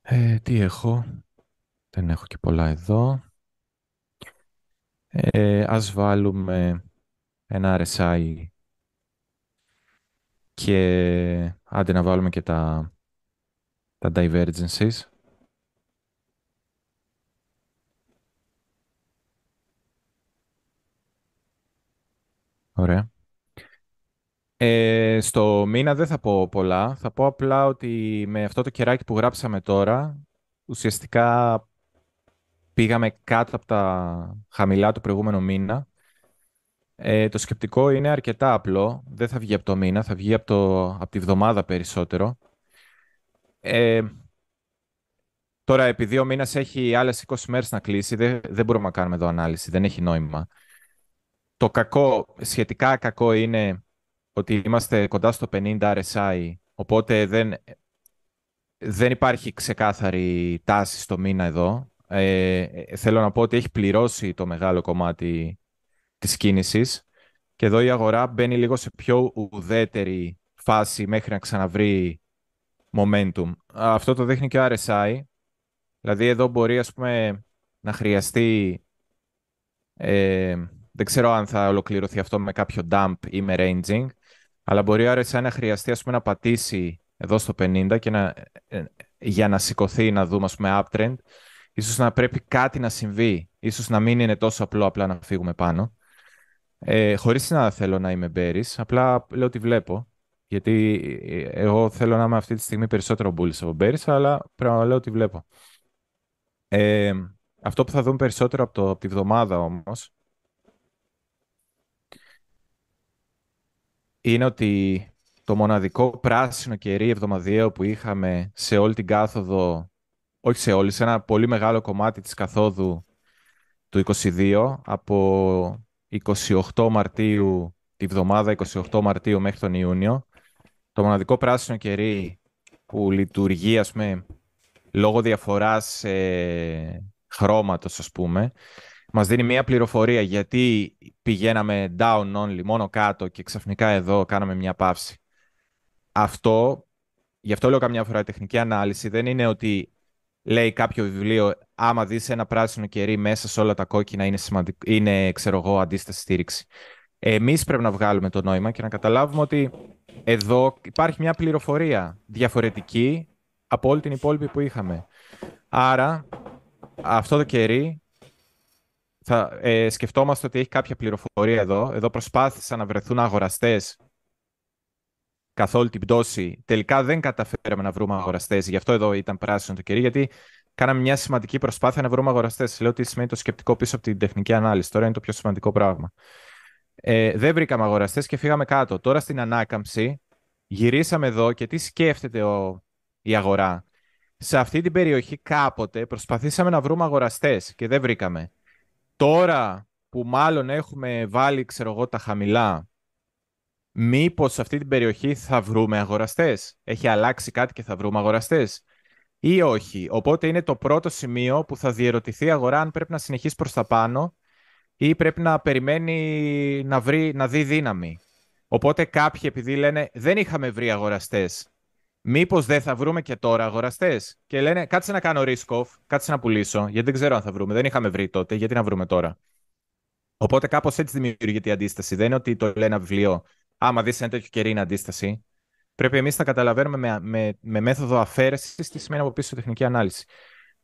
Ε, τι έχω; Δεν έχω και πολλά εδώ. Ε, ας βάλουμε ένα RSI και άντε να βάλουμε και τα, τα divergences. Ωραία. Ε, στο μήνα δεν θα πω πολλά. Θα πω απλά ότι με αυτό το κεράκι που γράψαμε τώρα, ουσιαστικά πήγαμε κάτω από τα χαμηλά του προηγούμενου μήνα. Ε, το σκεπτικό είναι αρκετά απλό. Δεν θα βγει από το μήνα, θα βγει από, το, από τη βδομάδα περισσότερο. Ε, τώρα, επειδή ο μήνας έχει άλλες 20 μέρες να κλείσει, δεν, δεν μπορούμε να κάνουμε εδώ ανάλυση, δεν έχει νόημα. Το κακό, σχετικά κακό είναι ότι είμαστε κοντά στο 50 RSI, οπότε δεν, δεν υπάρχει ξεκάθαρη τάση στο μήνα εδώ. Ε, ε, θέλω να πω ότι έχει πληρώσει το μεγάλο κομμάτι της κίνησης και εδώ η αγορά μπαίνει λίγο σε πιο ουδέτερη φάση μέχρι να ξαναβρει momentum. Αυτό το δείχνει και ο RSI. Δηλαδή εδώ μπορεί ας πούμε να χρειαστεί ε, δεν ξέρω αν θα ολοκληρωθεί αυτό με κάποιο dump ή με ranging αλλά μπορεί ο RSI να χρειαστεί ας πούμε, να πατήσει εδώ στο 50 και να, ε, για να σηκωθεί να δούμε ας πούμε uptrend Ίσως να πρέπει κάτι να συμβεί. Ίσως να μην είναι τόσο απλό απλά να φύγουμε πάνω. Ε, χωρίς να θέλω να είμαι bearish, απλά λέω ότι βλέπω. Γιατί ε, εγώ θέλω να είμαι αυτή τη στιγμή περισσότερο bullish από bearish, αλλά πρέπει να λέω ότι βλέπω. Ε, αυτό που θα δούμε περισσότερο από, το, από τη βδομάδα όμως, είναι ότι το μοναδικό πράσινο κερί εβδομαδιαίο που είχαμε σε όλη την κάθοδο όχι σε όλη, σε ένα πολύ μεγάλο κομμάτι της καθόδου του 22, από 28 Μαρτίου, τη βδομάδα 28 Μαρτίου μέχρι τον Ιούνιο. Το μοναδικό πράσινο κερί που λειτουργεί, ας πούμε, λόγω διαφοράς ε, χρώματος, ας πούμε, μας δίνει μια πληροφορία γιατί πηγαίναμε down only, μόνο κάτω και ξαφνικά εδώ κάναμε μια παύση. Αυτό, γι' αυτό λέω καμιά φορά τεχνική ανάλυση, δεν είναι ότι λέει κάποιο βιβλίο, άμα δεις ένα πράσινο κερί μέσα σε όλα τα κόκκινα είναι, σημαντικό, είναι ξέρω εγώ, αντίσταση στήριξη. Εμείς πρέπει να βγάλουμε το νόημα και να καταλάβουμε ότι εδώ υπάρχει μια πληροφορία διαφορετική από όλη την υπόλοιπη που είχαμε. Άρα, αυτό το κερί θα ε, σκεφτόμαστε ότι έχει κάποια πληροφορία εδώ. Εδώ προσπάθησαν να βρεθούν αγοραστές καθ' όλη την πτώση. Τελικά δεν καταφέραμε να βρούμε αγοραστές. Γι' αυτό εδώ ήταν πράσινο το κερί, γιατί κάναμε μια σημαντική προσπάθεια να βρούμε αγοραστές. Λέω τι σημαίνει το σκεπτικό πίσω από την τεχνική ανάλυση. Τώρα είναι το πιο σημαντικό πράγμα. Ε, δεν βρήκαμε αγοραστές και φύγαμε κάτω. Τώρα στην ανάκαμψη γυρίσαμε εδώ και τι σκέφτεται ο, η αγορά. Σε αυτή την περιοχή κάποτε προσπαθήσαμε να βρούμε αγοραστές και δεν βρήκαμε. Τώρα που μάλλον έχουμε βάλει, ξέρω εγώ, τα χαμηλά μήπως σε αυτή την περιοχή θα βρούμε αγοραστές; Έχει αλλάξει κάτι και θα βρούμε αγοραστές; Ή όχι; Οπότε είναι το πρώτο σημείο που θα διερωτηθεί η αγορά αν πρέπει να συνεχίσει προς τα πάνω ή πρέπει να περιμένει να, βρει, να δει δύναμη. Οπότε κάποιοι επειδή λένε δεν είχαμε βρει αγοραστές, μήπως δεν θα βρούμε και τώρα αγοραστές; Και λένε κάτσε να κάνω risk off, κάτσε να πουλήσω, γιατί δεν ξέρω αν θα βρούμε. Δεν είχαμε βρει τότε, γιατί να βρούμε τώρα. Οπότε κάπως έτσι δημιουργείται η αντίσταση. Δεν είναι ότι το λέει ένα βιβλίο άμα δεις ένα τέτοιο κερί είναι αντίσταση, πρέπει εμείς να καταλαβαίνουμε με, με, με μέθοδο αφαίρεσης τι σημαίνει από πίσω τεχνική ανάλυση.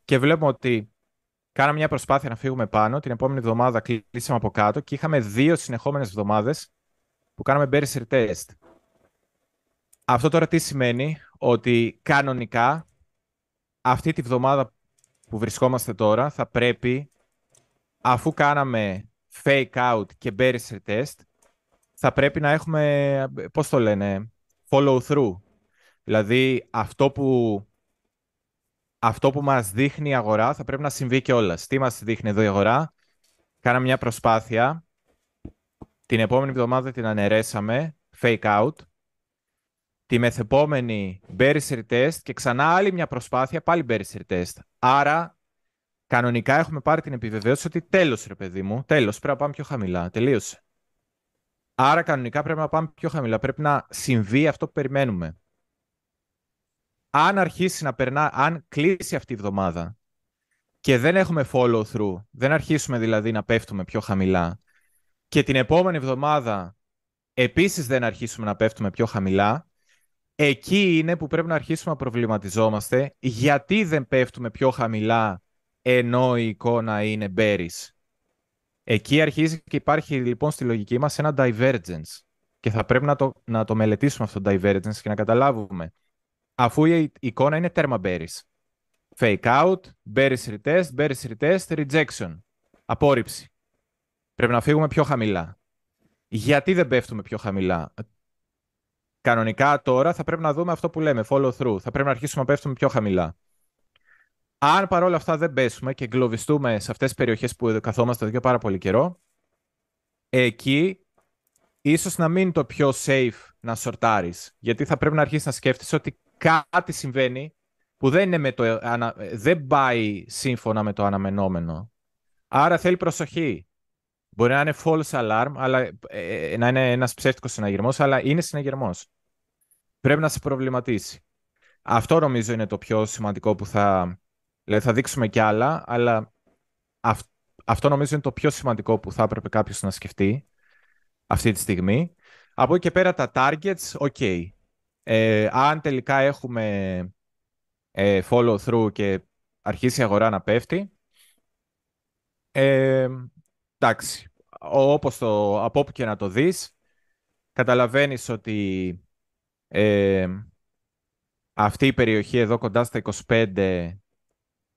Και βλέπουμε ότι κάναμε μια προσπάθεια να φύγουμε πάνω, την επόμενη εβδομάδα κλείσαμε από κάτω και είχαμε δύο συνεχόμενες εβδομάδες που κάναμε Beresser test. Αυτό τώρα τι σημαίνει, ότι κανονικά αυτή τη βδομάδα που βρισκόμαστε τώρα θα πρέπει, αφού κάναμε fake out και Beresser test, θα πρέπει να έχουμε, πώς το λένε, follow through. Δηλαδή αυτό που, αυτό που μας δείχνει η αγορά θα πρέπει να συμβεί και όλα. Τι μας δείχνει εδώ η αγορά; Κάναμε μια προσπάθεια. Την επόμενη εβδομάδα την αναιρέσαμε. Fake out. Τη μεθεπόμενη Beresser test και ξανά άλλη μια προσπάθεια πάλι Beresser test. Άρα κανονικά έχουμε πάρει την επιβεβαίωση ότι τέλος ρε παιδί μου, τέλος πρέπει να πάμε πιο χαμηλά. Τελείωσε. Άρα κανονικά πρέπει να πάμε πιο χαμηλά. Πρέπει να συμβεί αυτό που περιμένουμε. Αν αρχίσει να περνά, αν κλείσει αυτή η εβδομάδα και δεν έχουμε follow through, δεν αρχίσουμε δηλαδή να πέφτουμε πιο χαμηλά και την επόμενη εβδομάδα επίσης δεν αρχίσουμε να πέφτουμε πιο χαμηλά, εκεί είναι που πρέπει να αρχίσουμε να προβληματιζόμαστε γιατί δεν πέφτουμε πιο χαμηλά ενώ η εικόνα είναι bearish. Εκεί αρχίζει και υπάρχει λοιπόν στη λογική μας ένα divergence και θα πρέπει να το, να το μελετήσουμε αυτό το divergence και να καταλάβουμε αφού η εικόνα είναι τέρμα bearish. Fake out, bearish retest, bearish retest, rejection. Απόρριψη. Πρέπει να φύγουμε πιο χαμηλά. Γιατί δεν πέφτουμε πιο χαμηλά; Κανονικά τώρα θα πρέπει να δούμε αυτό που λέμε, follow through. Θα πρέπει να αρχίσουμε να πέφτουμε πιο χαμηλά. Αν παρόλα αυτά δεν πέσουμε και εγκλωβιστούμε σε αυτές τις περιοχές που καθόμαστε εδώ και πάρα πολύ καιρό, εκεί ίσως να μην είναι το πιο safe να σορτάρεις. Γιατί θα πρέπει να αρχίσεις να σκέφτεσαι ότι κάτι συμβαίνει που δεν, είναι με το, δεν πάει σύμφωνα με το αναμενόμενο. Άρα θέλει προσοχή. Μπορεί να είναι false alarm, αλλά, ε, ε, να είναι ένας ψεύτικος συναγερμός, αλλά είναι συναγερμός. Πρέπει να σε προβληματίσει. Αυτό νομίζω είναι το πιο σημαντικό που θα, Δηλαδή θα δείξουμε κι άλλα, αλλά αυτό νομίζω είναι το πιο σημαντικό που θα έπρεπε κάποιος να σκεφτεί αυτή τη στιγμή. Από εκεί και πέρα τα targets, ok. Ε, αν τελικά έχουμε ε, follow through και αρχίσει η αγορά να πέφτει, ε, εντάξει, όπως το, από όπου και να το δεις, καταλαβαίνεις ότι ε, αυτή η περιοχή εδώ κοντά στα 25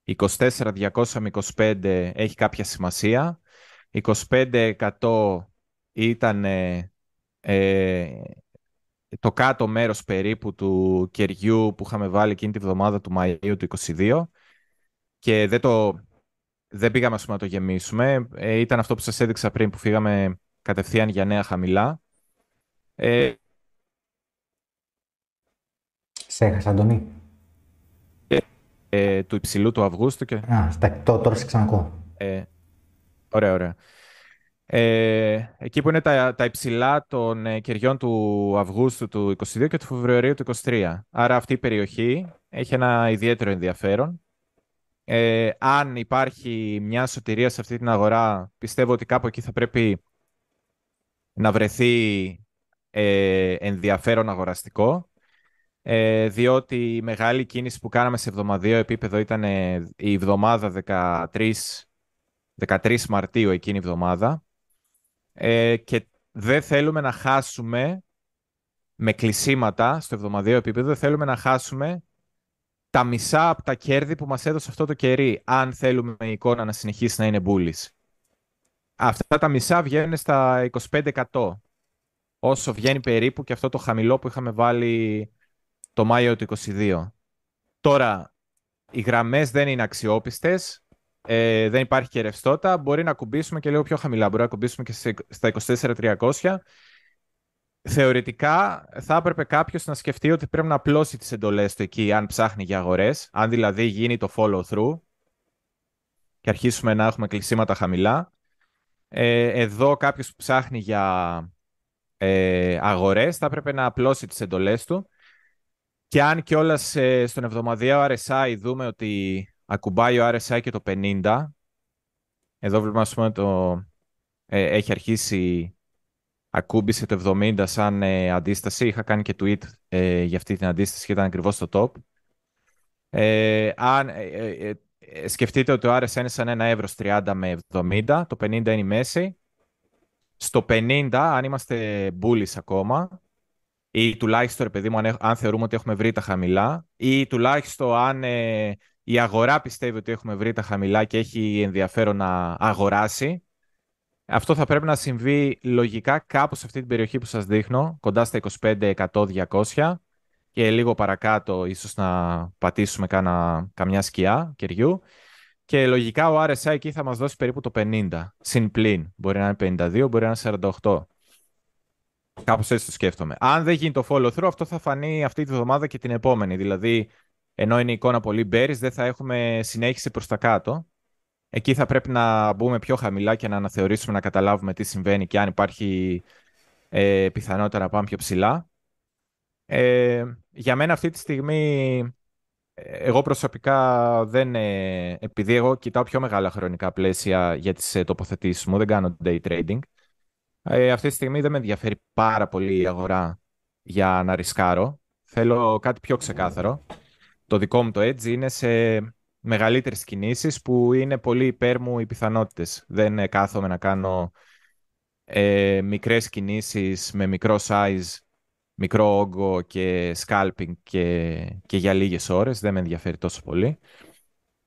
24-200 με 25 έχει κάποια σημασία. 25% ήταν ε, το κάτω μέρος περίπου του κεριού που είχαμε βάλει εκείνη τη βδομάδα του Μαΐου του 22 και δεν, το, δεν πήγαμε να το γεμίσουμε. Ε, ήταν αυτό που σας έδειξα πριν που φύγαμε κατευθείαν για νέα χαμηλά. Ε, Σε έχασα, Αντωνή ε, του υψηλού του Αυγούστου. Και... Α, στα, τώρα σε ξανακώ. Ε, ωραία, ωραία. Ε, εκεί που είναι τα, τα υψηλά των ε, κεριών του Αυγούστου του 22 και του Φεβρουαρίου του 23. Άρα αυτή η περιοχή έχει ένα ιδιαίτερο ενδιαφέρον. Ε, αν υπάρχει μια σωτηρία σε αυτή την αγορά, πιστεύω ότι κάπου εκεί θα πρέπει να βρεθεί ε, ενδιαφέρον αγοραστικό ε, διότι η μεγάλη κίνηση που κάναμε σε εβδομαδίο επίπεδο ήταν ε, η εβδομάδα 13, 13 Μαρτίου εκείνη η εβδομάδα ε, και δεν θέλουμε να χάσουμε με κλεισίματα στο εβδομαδίο επίπεδο, δεν θέλουμε να χάσουμε τα μισά από τα κέρδη που μας έδωσε αυτό το κερί, αν θέλουμε η εικόνα να συνεχίσει να είναι bullish. Αυτά τα μισά βγαίνουν στα 25%. Όσο βγαίνει περίπου και αυτό το χαμηλό που είχαμε βάλει το Μάιο του 2022. Τώρα, οι γραμμές δεν είναι αξιόπιστες, ε, δεν υπάρχει και ρευστότητα, μπορεί να κουμπίσουμε και λίγο πιο χαμηλά, μπορεί να κουμπίσουμε και στα 24.300. Θεωρητικά θα έπρεπε κάποιος να σκεφτεί ότι πρέπει να απλώσει τις εντολές του εκεί αν ψάχνει για αγορές, αν δηλαδή γίνει το follow through και αρχίσουμε να έχουμε κλεισίματα χαμηλά. Ε, εδώ κάποιος που ψάχνει για ε, αγορές θα έπρεπε να απλώσει τις εντολές του και αν και όλα στον εβδομαδιαίο RSI δούμε ότι ακουμπάει ο RSI και το 50, εδώ βλέπουμε ας πούμε το, ε, έχει αρχίσει ακούμπησε το 70 σαν ε, αντίσταση. Είχα κάνει και tweet ε, για αυτή την αντίσταση και ήταν ακριβώς στο top. Ε, αν, ε, ε, σκεφτείτε ότι ο RSN είναι σαν ένα ευρώ 30 με 70, το 50 είναι η μέση. Στο 50, αν είμαστε bullies ακόμα, ή τουλάχιστον, παιδί μου, αν, θεωρούμε ότι έχουμε βρει τα χαμηλά, ή τουλάχιστον αν η αγορά πιστεύει ότι έχουμε βρει τα χαμηλά και έχει ενδιαφέρον να αγοράσει, αυτό θα πρέπει να συμβεί λογικά κάπου σε αυτή την περιοχή που σας δείχνω, κοντά στα 25, 100, 200 και λίγο παρακάτω ίσως να πατήσουμε κάνα, καμιά σκιά κεριού. Και λογικά ο RSI εκεί θα μας δώσει περίπου το 50, συν πλήν. Μπορεί να είναι 52, μπορεί να είναι 48. Κάπως έτσι το σκέφτομαι. Αν δεν γίνει το follow through, αυτό θα φανεί αυτή τη βδομάδα και την επόμενη. Δηλαδή, ενώ είναι η εικόνα πολύ bearish, δεν θα έχουμε συνέχιση προς τα κάτω. Εκεί θα πρέπει να μπούμε πιο χαμηλά και να αναθεωρήσουμε, να καταλάβουμε τι συμβαίνει και αν υπάρχει ε, πιθανότητα να πάμε πιο ψηλά. Ε, για μένα αυτή τη στιγμή, εγώ προσωπικά δεν... Ε, επειδή εγώ κοιτάω πιο μεγάλα χρονικά πλαίσια για τις ε, τοποθετήσεις μου, δεν κάνω day trading, ε, αυτή τη στιγμή δεν με ενδιαφέρει πάρα πολύ η αγορά για να ρισκάρω. Θέλω κάτι πιο ξεκάθαρο. Το δικό μου το edge είναι σε μεγαλύτερες κινήσεις που είναι πολύ υπέρ μου οι πιθανότητες. Δεν κάθομαι να κάνω ε, μικρές κινήσεις με μικρό size, μικρό όγκο και scalping και, και για λίγες ώρες. Δεν με ενδιαφέρει τόσο πολύ.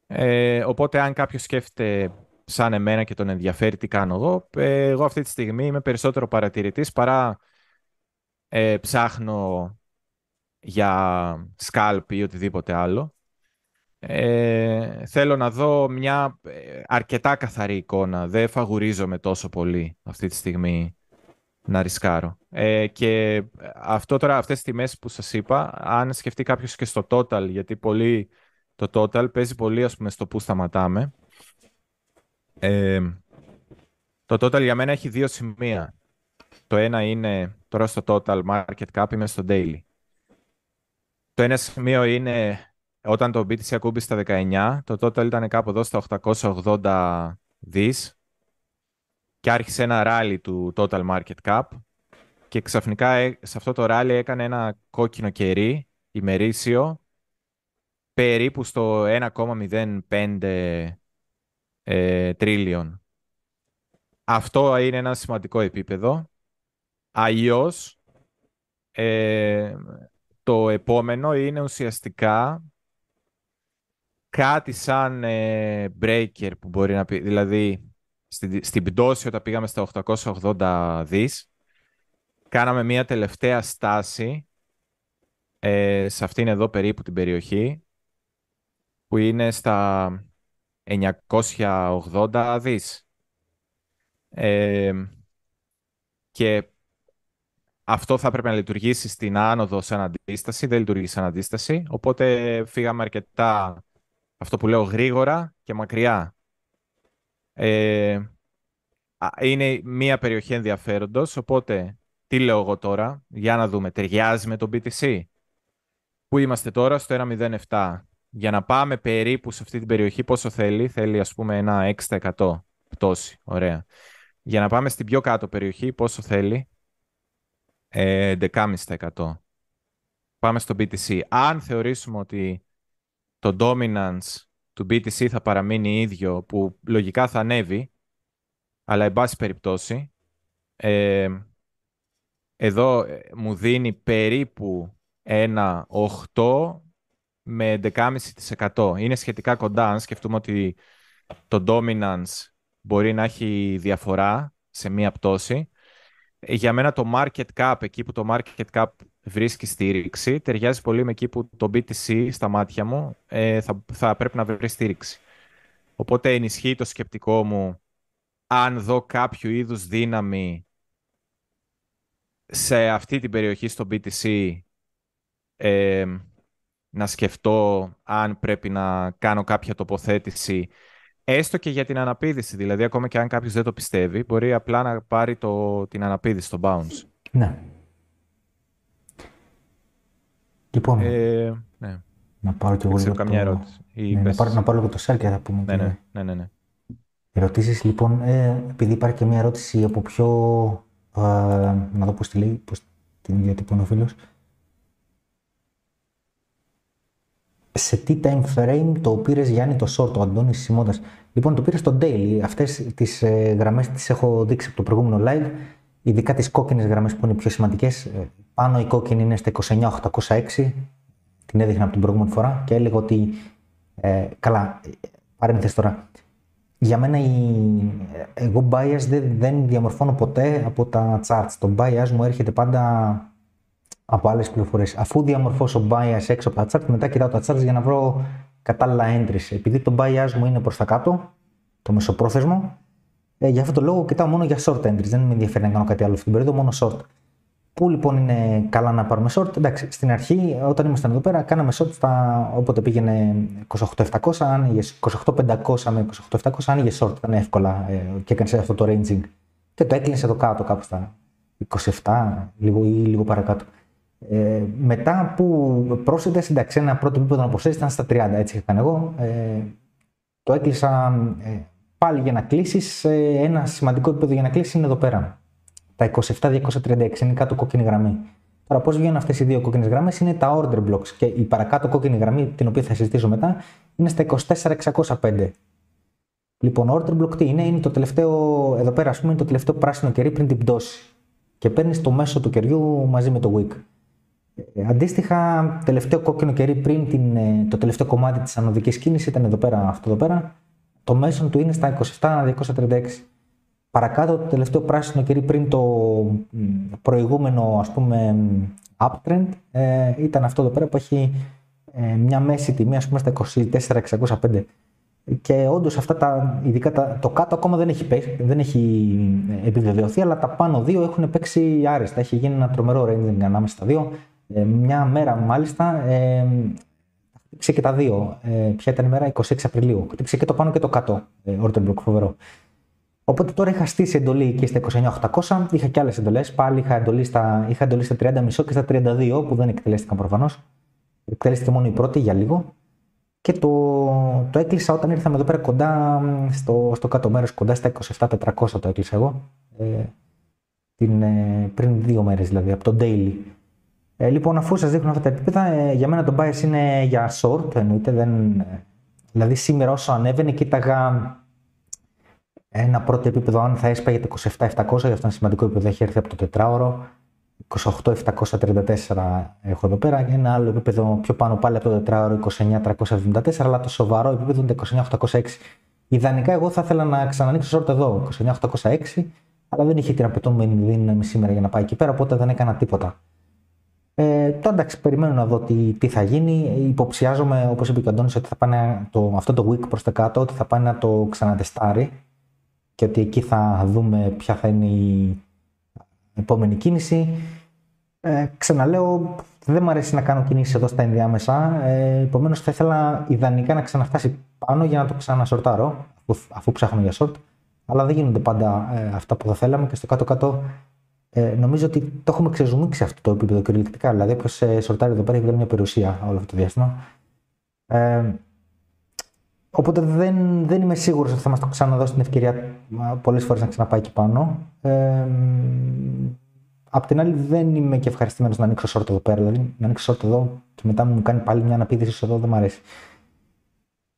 Ε, οπότε αν κάποιος σκέφτεται σαν εμένα και τον ενδιαφέρει τι κάνω εγώ, ε, εγώ αυτή τη στιγμή είμαι περισσότερο παρατηρητής παρά ε, ψάχνω για scalp ή οτιδήποτε άλλο. Ε, θέλω να δω μια ε, αρκετά καθαρή εικόνα. Δεν φαγουρίζομαι τόσο πολύ αυτή τη στιγμή να ρισκάρω. Ε, και αυτό τώρα, αυτές τις τιμές που σας είπα, αν σκεφτεί κάποιος και στο total, γιατί πολύ, το total παίζει πολύ ας πούμε στο που σταματάμε. Ε, το total για μένα έχει δύο σημεία. Το ένα είναι τώρα στο total market cap, είμαι στο daily. Το ένα σημείο είναι όταν το BTC ακούμπησε στα 19, το total ήταν κάπου εδώ στα 880 δις και άρχισε ένα rally του total market cap και ξαφνικά ε, σε αυτό το rally έκανε ένα κόκκινο κερί ημερήσιο περίπου στο 1,05 ε, τrillion. Αυτό είναι ένα σημαντικό επίπεδο. Αλλιώς, ε, το επόμενο είναι ουσιαστικά κάτι σαν ε, breaker που μπορεί να πει, δηλαδή στην, στην πτώση όταν πήγαμε στα 880 δις, κάναμε μια τελευταία στάση ε, σε αυτήν εδώ περίπου την περιοχή που είναι στα 980 δις. Ε, και αυτό θα πρέπει να λειτουργήσει στην άνοδο σαν αντίσταση, δεν λειτουργεί σαν αντίσταση, οπότε φύγαμε αρκετά αυτό που λέω γρήγορα και μακριά. Ε, είναι μία περιοχή ενδιαφέροντος, οπότε τι λέω εγώ τώρα, για να δούμε, ταιριάζει με το BTC. Πού είμαστε τώρα, στο 1.07. Για να πάμε περίπου σε αυτή την περιοχή, πόσο θέλει, θέλει ας πούμε ένα 6% πτώση, ωραία. Για να πάμε στην πιο κάτω περιοχή, πόσο θέλει, ε, 11,5%. Πάμε στο BTC. Αν θεωρήσουμε ότι το dominance του BTC θα παραμείνει ίδιο, που λογικά θα ανέβει, αλλά εν πάση περιπτώσει, ε, εδώ ε, μου δίνει περίπου ένα 8 με 11,5%. Είναι σχετικά κοντά, αν σκεφτούμε ότι το dominance μπορεί να έχει διαφορά σε μία πτώση. Ε, για μένα το market cap, εκεί που το market cap βρίσκει στήριξη, ταιριάζει πολύ με εκεί που το BTC στα μάτια μου ε, θα, θα πρέπει να βρει στήριξη. Οπότε ενισχύει το σκεπτικό μου αν δω κάποιο είδους δύναμη σε αυτή την περιοχή στο BTC ε, να σκεφτώ αν πρέπει να κάνω κάποια τοποθέτηση έστω και για την αναπήδηση. Δηλαδή, ακόμα και αν κάποιος δεν το πιστεύει, μπορεί απλά να πάρει το, την αναπήδηση, στο bounce. Ναι. Λοιπόν, ε, ναι. να πάρω και εγώ λίγο καμιά το... ερώτηση. Ναι, να, πάρω, να πάρω λίγο το σέλ και θα πούμε. Ναι, ναι, ναι, ναι, ναι. Ερωτήσεις, λοιπόν, ε, επειδή υπάρχει και μια ερώτηση από πιο... Ε, δω πώς τη λέει, πώς την διατυπώνει ο φίλος. Σε τι time frame το πήρες Γιάννη το short, ο Αντώνης Σιμώντας. Λοιπόν, το πήρες στο daily. Αυτές τις ε, γραμμές τις έχω δείξει από το προηγούμενο live. Ειδικά τις κόκκινες γραμμές που είναι πιο σημαντικές. Ε, πάνω η κόκκινη είναι στα 29.806. Την έδειχνα από την προηγούμενη φορά και έλεγα ότι. Ε, καλά, παρένθεση τώρα. Για μένα η, εγώ bias δεν, δεν διαμορφώνω ποτέ από τα charts. Το bias μου έρχεται πάντα από άλλες πληροφορίες. Αφού διαμορφώσω bias έξω από τα charts, μετά κοιτάω τα charts για να βρω κατάλληλα entries. Επειδή το bias μου είναι προς τα κάτω, το μεσοπρόθεσμο, ε, για αυτό το λόγο κοιτάω μόνο για short entries. Δεν με ενδιαφέρει να κάνω κάτι άλλο αυτή την περίοδο, μόνο short. Πού λοιπόν είναι καλά να πάρουμε short; Εντάξει, στην αρχή, όταν ήμασταν εδώ πέρα, κάναμε short στα, όποτε πήγαινε 28.700, άνοιγε 28.500 με 28.700, άνοιγε short. Ήταν εύκολα ε, και έκανες αυτό το ranging. Και το έκλεισε εδώ κάτω, κάπου στα 27, λίγο ή λίγο παρακάτω. Ε, μετά που πρόσθετε, εντάξει, ένα πρώτο επίπεδο να ήταν στα 30, έτσι είχα κάνει εγώ. Ε, το έκλεισα ε, πάλι για να κλείσεις. Ε, ένα σημαντικό επίπεδο για να κλείσεις είναι εδώ πέρα. Τα 27-236 είναι κάτω κόκκινη γραμμή. Τώρα, πώς βγαίνουν αυτές οι δύο κόκκινες γραμμές; Είναι τα order blocks και η παρακάτω κόκκινη γραμμή, την οποία θα συζητήσω μετά, είναι στα 24-605. Λοιπόν, order block τι είναι, είναι το τελευταίο, εδώ πέρα, ας πούμε, είναι το τελευταίο πράσινο κερί πριν την πτώση. Και παίρνεις το μέσο του κεριού μαζί με το wick. Ε, αντίστοιχα, τελευταίο κόκκινο κερί πριν την, ε, το τελευταίο κομμάτι της ανωδικής κίνησης ήταν εδώ πέρα, αυτό εδώ πέρα. Το μέσο του είναι στα 27-236. Παρακάτω, το τελευταίο πράσινο κερί πριν το προηγούμενο ας πούμε uptrend ε, ήταν αυτό εδώ πέρα που έχει ε, μια μέση τιμή ας πούμε στα 24.605 και όντως αυτά τα, ειδικά τα, το κάτω ακόμα δεν έχει, δεν έχει ε, επιβεβαιωθεί, αλλά τα πάνω δύο έχουν παίξει άριστα. Έχει γίνει ένα τρομερό ranging ανάμεσα στα δύο. Ε, μια μέρα μάλιστα ε, χτύπησε και τα δύο. Ε, ποια ήταν η μέρα, 26 Απριλίου. Χτύπησε και το πάνω και το κάτω. Ε, order block, φοβερό. Οπότε τώρα είχα στήσει εντολή εκεί στα 29.800, είχα και άλλες εντολές. Πάλι είχα εντολή στα, είχα εντολή στα 30,5 και στα 32 που δεν εκτελέστηκαν προφανώς. Εκτελέστηκε μόνο η πρώτη για λίγο. Και το, το έκλεισα όταν ήρθαμε εδώ πέρα κοντά στο, στο κάτω μέρος, κοντά στα 27.400 το έκλεισα εγώ. Ε, την, ε, πριν δύο μέρες δηλαδή, από το daily. Ε, λοιπόν, αφού σας δείχνω αυτά τα επίπεδα, ε, για μένα το bias είναι για short, εννοείται. Δεν, ε, δηλαδή, σήμερα όσο ανέβαινε, κοίταγα ένα πρώτο επίπεδο, αν θα έσπαγε το 27-700, γι' αυτό είναι σημαντικό επίπεδο, έχει έρθει από το τετράωρο. 28-734 έχω εδώ πέρα. Και ένα άλλο επίπεδο πιο πάνω πάλι από το τετράωρο, 29-374, αλλά το σοβαρό επίπεδο είναι το 29-806. Ιδανικά, εγώ θα ήθελα να ξανανοίξω short εδώ, 29-806, αλλά δεν είχε την απαιτούμενη δύναμη σήμερα για να πάει εκεί πέρα, οπότε δεν έκανα τίποτα. Ε, τώρα εντάξει, περιμένω να δω τι, τι θα γίνει. Υποψιάζομαι, όπως είπε και ο Αντώνης, ότι θα πάνε το, αυτό το week προς τα κάτω, ότι θα πάει να το ξανατεστάρει και ότι εκεί θα δούμε ποια θα είναι η επόμενη κίνηση. Ε, ξαναλέω, δεν μου αρέσει να κάνω κινήσεις εδώ στα ενδιάμεσα. Ε, Επομένως, θα ήθελα ιδανικά να ξαναφτάσει πάνω για να το ξανασορτάρω, αφού, αφού ψάχνω για short. Αλλά δεν γίνονται πάντα ε, αυτά που θα θέλαμε και στο κάτω-κάτω ε, νομίζω ότι το έχουμε ξεζουμίσει αυτό το επίπεδο κυριολεκτικά. Δηλαδή, όποιος ε, σορτάρει εδώ πέρα έχει βγάλει μια περιουσία όλο αυτό το διάστημα. Ε, οπότε δεν, δεν είμαι σίγουρος ότι θα μας το ξαναδώσει την ευκαιρία πολλές φορές να ξαναπάει εκεί πάνω. Ε, απ' την άλλη, δεν είμαι και ευχαριστημένος να ανοίξω short εδώ πέρα. Δηλαδή, να ανοίξω short εδώ και μετά μου κάνει πάλι μια αναπήδηση εδώ δεν μου αρέσει.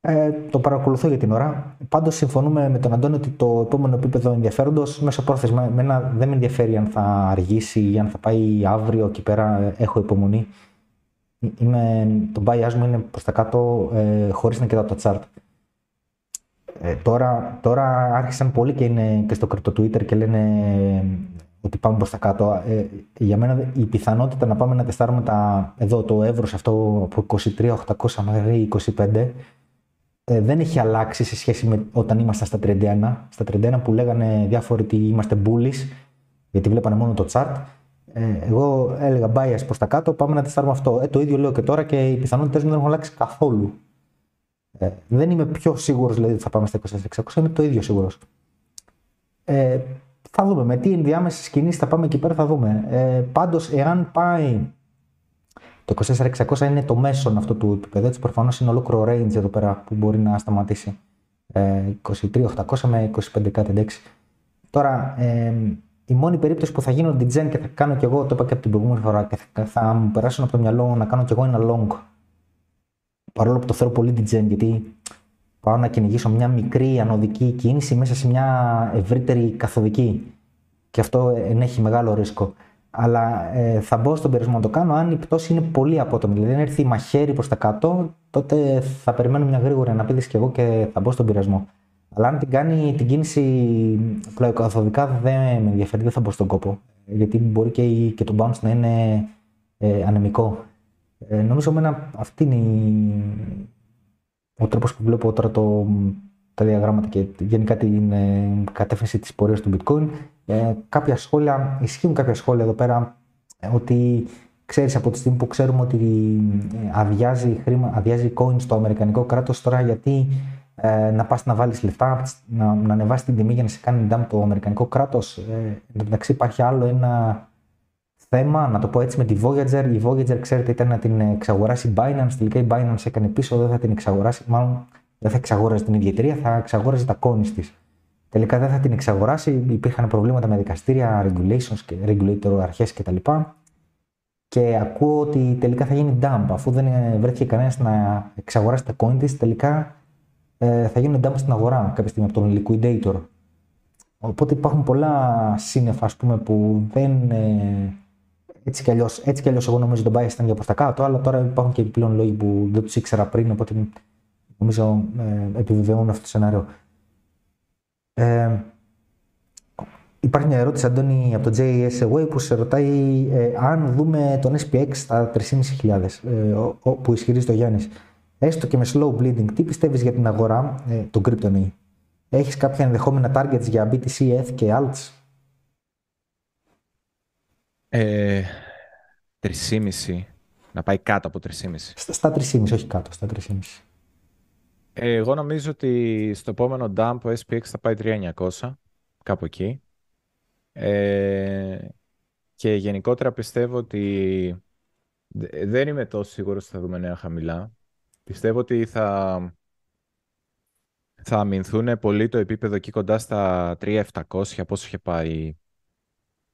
Ε, το παρακολουθώ για την ώρα. Πάντως συμφωνούμε με τον Αντώνη ότι το επόμενο επίπεδο ενδιαφέροντος μέσω πρόθεσμα. Εμένα δεν με ενδιαφέρει αν θα αργήσει ή αν θα πάει αύριο εκεί πέρα. Έχω υπομονή. Είμαι, το bias μου είναι προς τα κάτω ε, χωρίς να κοιτάω το chart. Ε, τώρα, τώρα άρχισαν πολλοί και είναι και στο κρυπτο Twitter και λένε ότι πάμε προς τα κάτω. Ε, για μένα η πιθανότητα να πάμε να τεστάρουμε τα, εδώ το εύρος αυτό από 23.800 μέχρι 25 ε, δεν έχει αλλάξει σε σχέση με όταν ήμασταν στα 31. Στα 31 που λέγανε διάφοροι ότι είμαστε bullish, γιατί βλέπανε μόνο το chart. Ε, εγώ έλεγα bias προς τα κάτω, πάμε να τεστάρουμε αυτό. Ε, το ίδιο λέω και τώρα και οι πιθανότητες μου δεν έχουν αλλάξει καθόλου. Ε, δεν είμαι πιο σίγουρος δηλαδή ότι θα πάμε στα 24.600, είμαι το ίδιο σίγουρος. Ε, θα δούμε με τι ενδιάμεσες κινήσεις θα πάμε εκεί πέρα, θα δούμε. Ε, Πάντως, εάν πάει το 24.600 είναι το μέσον αυτό του επίπεδου. Έτσι, προφανώς είναι ολόκληρο range εδώ πέρα που μπορεί να σταματήσει. Ε, 23.800 με 25 κάτι Τώρα, ε, η μόνη περίπτωση που θα γίνω DGen και θα κάνω κι εγώ, το είπα και από την προηγούμενη φορά, και θα, θα μου περάσουν από το μυαλό να κάνω κι εγώ ένα long. Παρόλο που το θέλω πολύ DGen, γιατί πάω να κυνηγήσω μια μικρή ανωδική κίνηση μέσα σε μια ευρύτερη καθοδική. Και αυτό ενέχει μεγάλο ρίσκο. Αλλά ε, θα μπω στον πειρασμό να το κάνω αν η πτώση είναι πολύ απότομη. Δηλαδή, αν έρθει μαχαίρι προς τα κάτω, τότε θα περιμένω μια γρήγορη αναπήδηση κι εγώ και θα μπω στον πειρασμό. Αλλά αν την κάνει την κίνηση πλοϊκοαθοδικά δεν με ενδιαφέρει, δεν θα μπω στον κόπο. Γιατί μπορεί και, και το bounce να είναι ε, ανεμικό. Ε, νομίζω ότι αυτή είναι η, ο τρόπος που βλέπω τώρα το, τα διαγράμματα και γενικά την ε, κατεύθυνση της πορείας του bitcoin. Ε, κάποια σχόλια, ισχύουν κάποια σχόλια εδώ πέρα ε, ότι ξέρεις από τη στιγμή που ξέρουμε ότι ε, αδειάζει, χρήμα, αδειάζει coin στο αμερικανικό κράτος τώρα γιατί ε, να πας να βάλεις λεφτά, να, να ανεβάσεις την τιμή για να σε κάνει dump το αμερικανικό κράτος. Ε, μεταξύ υπάρχει άλλο ένα θέμα, να το πω έτσι, με τη Voyager. Η Voyager, ξέρετε, ήταν να την εξαγοράσει η Binance. Τελικά η Binance έκανε πίσω, δεν θα την εξαγοράσει. Μάλλον δεν θα εξαγόραζε την ίδια εταιρεία, θα εξαγόραζε τα coins της. Τελικά δεν θα την εξαγοράσει. Υπήρχαν προβλήματα με δικαστήρια, regulations και regulator αρχές κτλ. Και ακούω ότι τελικά θα γίνει dump. Αφού δεν βρέθηκε κανένας να εξαγοράσει τα coin της, τελικά ε, θα γίνουν dump στην αγορά κάποια στιγμή από τον liquidator. Οπότε υπάρχουν πολλά σύννεφα ας πούμε, που δεν. Ε, έτσι κι αλλιώς εγώ νομίζω τον bias ήταν για προς τα κάτω, αλλά τώρα υπάρχουν και επιπλέον λόγοι που δεν τους ήξερα πριν, οπότε νομίζω ε, επιβεβαιώνουν αυτό το σενάριο. Ε, υπάρχει μια ερώτηση, Αντώνη, από το JS Away που σε ρωτάει ε, αν δούμε τον SPX στα 3.500 ε, που ισχυρίζει το Γιάννης. Έστω και με slow bleeding, τι πιστεύεις για την αγορά, ε, τον crypto Έχεις κάποια ενδεχόμενα targets για BTC, ETH και ALTS? Ε, 3,5. Να πάει κάτω από 3,5. Στα, στα 3,5, όχι κάτω, στα 3,5. Ε, εγώ νομίζω ότι στο επόμενο dump ο SPX θα πάει 3.900, κάπου εκεί. Ε, και γενικότερα πιστεύω ότι δεν είμαι τόσο σίγουρος ότι θα δούμε νέα χαμηλά. Πιστεύω ότι θα, θα αμυνθούν πολύ το επίπεδο εκεί κοντά στα 3.700, πόσο είχε πάει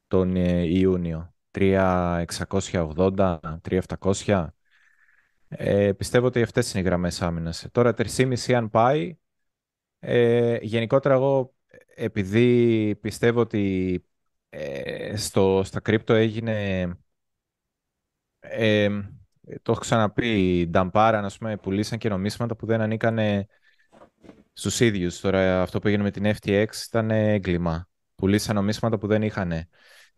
τον ε, Ιούνιο. 3.680, 3.700. Ε, πιστεύω ότι αυτές είναι οι γραμμές άμυνας. Τώρα 3,5 αν πάει. Ε, γενικότερα εγώ επειδή πιστεύω ότι ε, στο, στα κρύπτο έγινε ε, το έχω ξαναπεί, νταμπάρα, ας πούμε, πουλήσαν και νομίσματα που δεν ανήκανε στους ίδιους. Τώρα αυτό που έγινε με την FTX ήταν έγκλημα. Πουλήσαν νομίσματα που δεν είχαν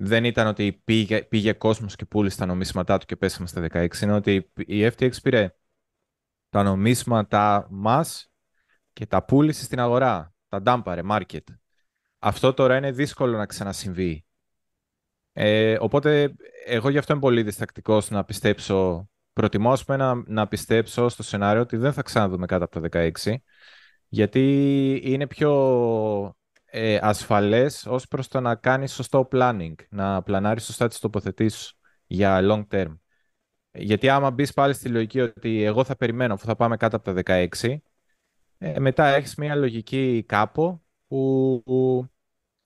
δεν ήταν ότι πήγε, πήγε κόσμος και πούλησε τα νομίσματά του και πέσαμε στα 16. Είναι ότι η FTX πήρε τα νομίσματα μας και τα πούλησε στην αγορά. Τα ντάμπαρε, market. Αυτό τώρα είναι δύσκολο να ξανασυμβεί. Ε, οπότε εγώ γι' αυτό είμαι πολύ διστακτικός να πιστέψω. Προτιμώ να, να πιστέψω στο σενάριο ότι δεν θα ξαναδούμε κάτω από τα 16. Γιατί είναι πιο ε, ασφαλές ως προς το να κάνεις σωστό planning, να πλανάρεις σωστά τις τοποθετήσεις για long term. Γιατί άμα μπεις πάλι στη λογική ότι εγώ θα περιμένω αφού θα πάμε κάτω από τα 16, ε, μετά έχεις μια λογική κάπου που, που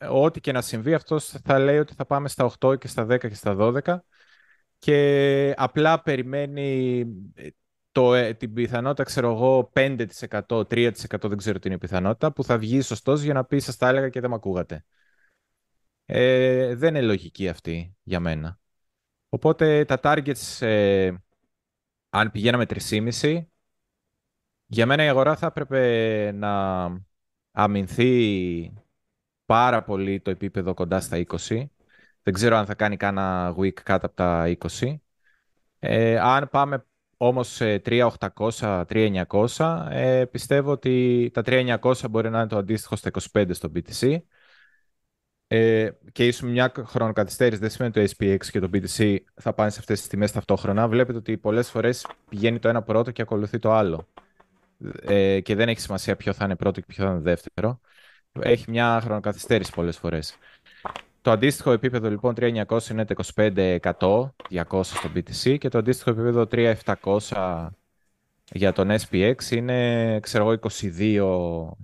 ό,τι και να συμβεί αυτός θα λέει ότι θα πάμε στα 8 και στα 10 και στα 12 και απλά περιμένει το, ε, την πιθανότητα, ξέρω εγώ, 5%, 3% δεν ξέρω την είναι η πιθανότητα, που θα βγει σωστός για να πει σας τα έλεγα και δεν με ακούγατε. Ε, δεν είναι λογική αυτή για μένα. Οπότε τα targets, ε, αν πηγαίναμε 3,5, για μένα η αγορά θα έπρεπε να αμυνθεί πάρα πολύ το επίπεδο κοντά στα 20. Δεν ξέρω αν θα κάνει κάνα week κάτω από τα 20. Ε, αν πάμε όμως 3.800, 3.900 ε, πιστεύω ότι τα 3.900 μπορεί να είναι το αντίστοιχο στα 25 στο BTC ε, και ίσως μια χρονοκαθυστέρηση δεν σημαίνει το SPX και το BTC θα πάνε σε αυτές τις τιμές ταυτόχρονα. Βλέπετε ότι πολλές φορές πηγαίνει το ένα πρώτο και ακολουθεί το άλλο. Ε, και δεν έχει σημασία ποιο θα είναι πρώτο και ποιο θα είναι δεύτερο. Έχει μια χρονοκαθυστέρηση πολλές φορές. Το αντίστοιχο επίπεδο λοιπόν 3.900 είναι το 25%, 200 στο BTC και το αντίστοιχο επίπεδο 3.700 για τον SPX είναι, ξέρω εγώ,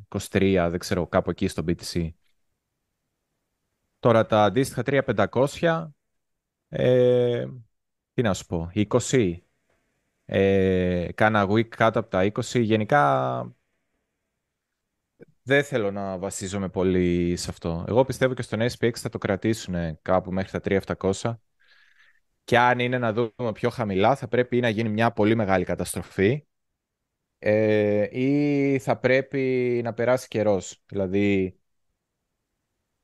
22, 23, δεν ξέρω, κάπου εκεί στο BTC. Τώρα τα αντίστοιχα 3500, ε, τι να σου πω, 20, ε, κάνα week κάτω από τα 20. Γενικά δεν θέλω να βασίζομαι πολύ σε αυτό. Εγώ πιστεύω και στον SPX θα το κρατήσουν κάπου μέχρι τα 3700. Και αν είναι να δούμε πιο χαμηλά, θα πρέπει να γίνει μια πολύ μεγάλη καταστροφή ε, ή θα πρέπει να περάσει καιρός. Δηλαδή,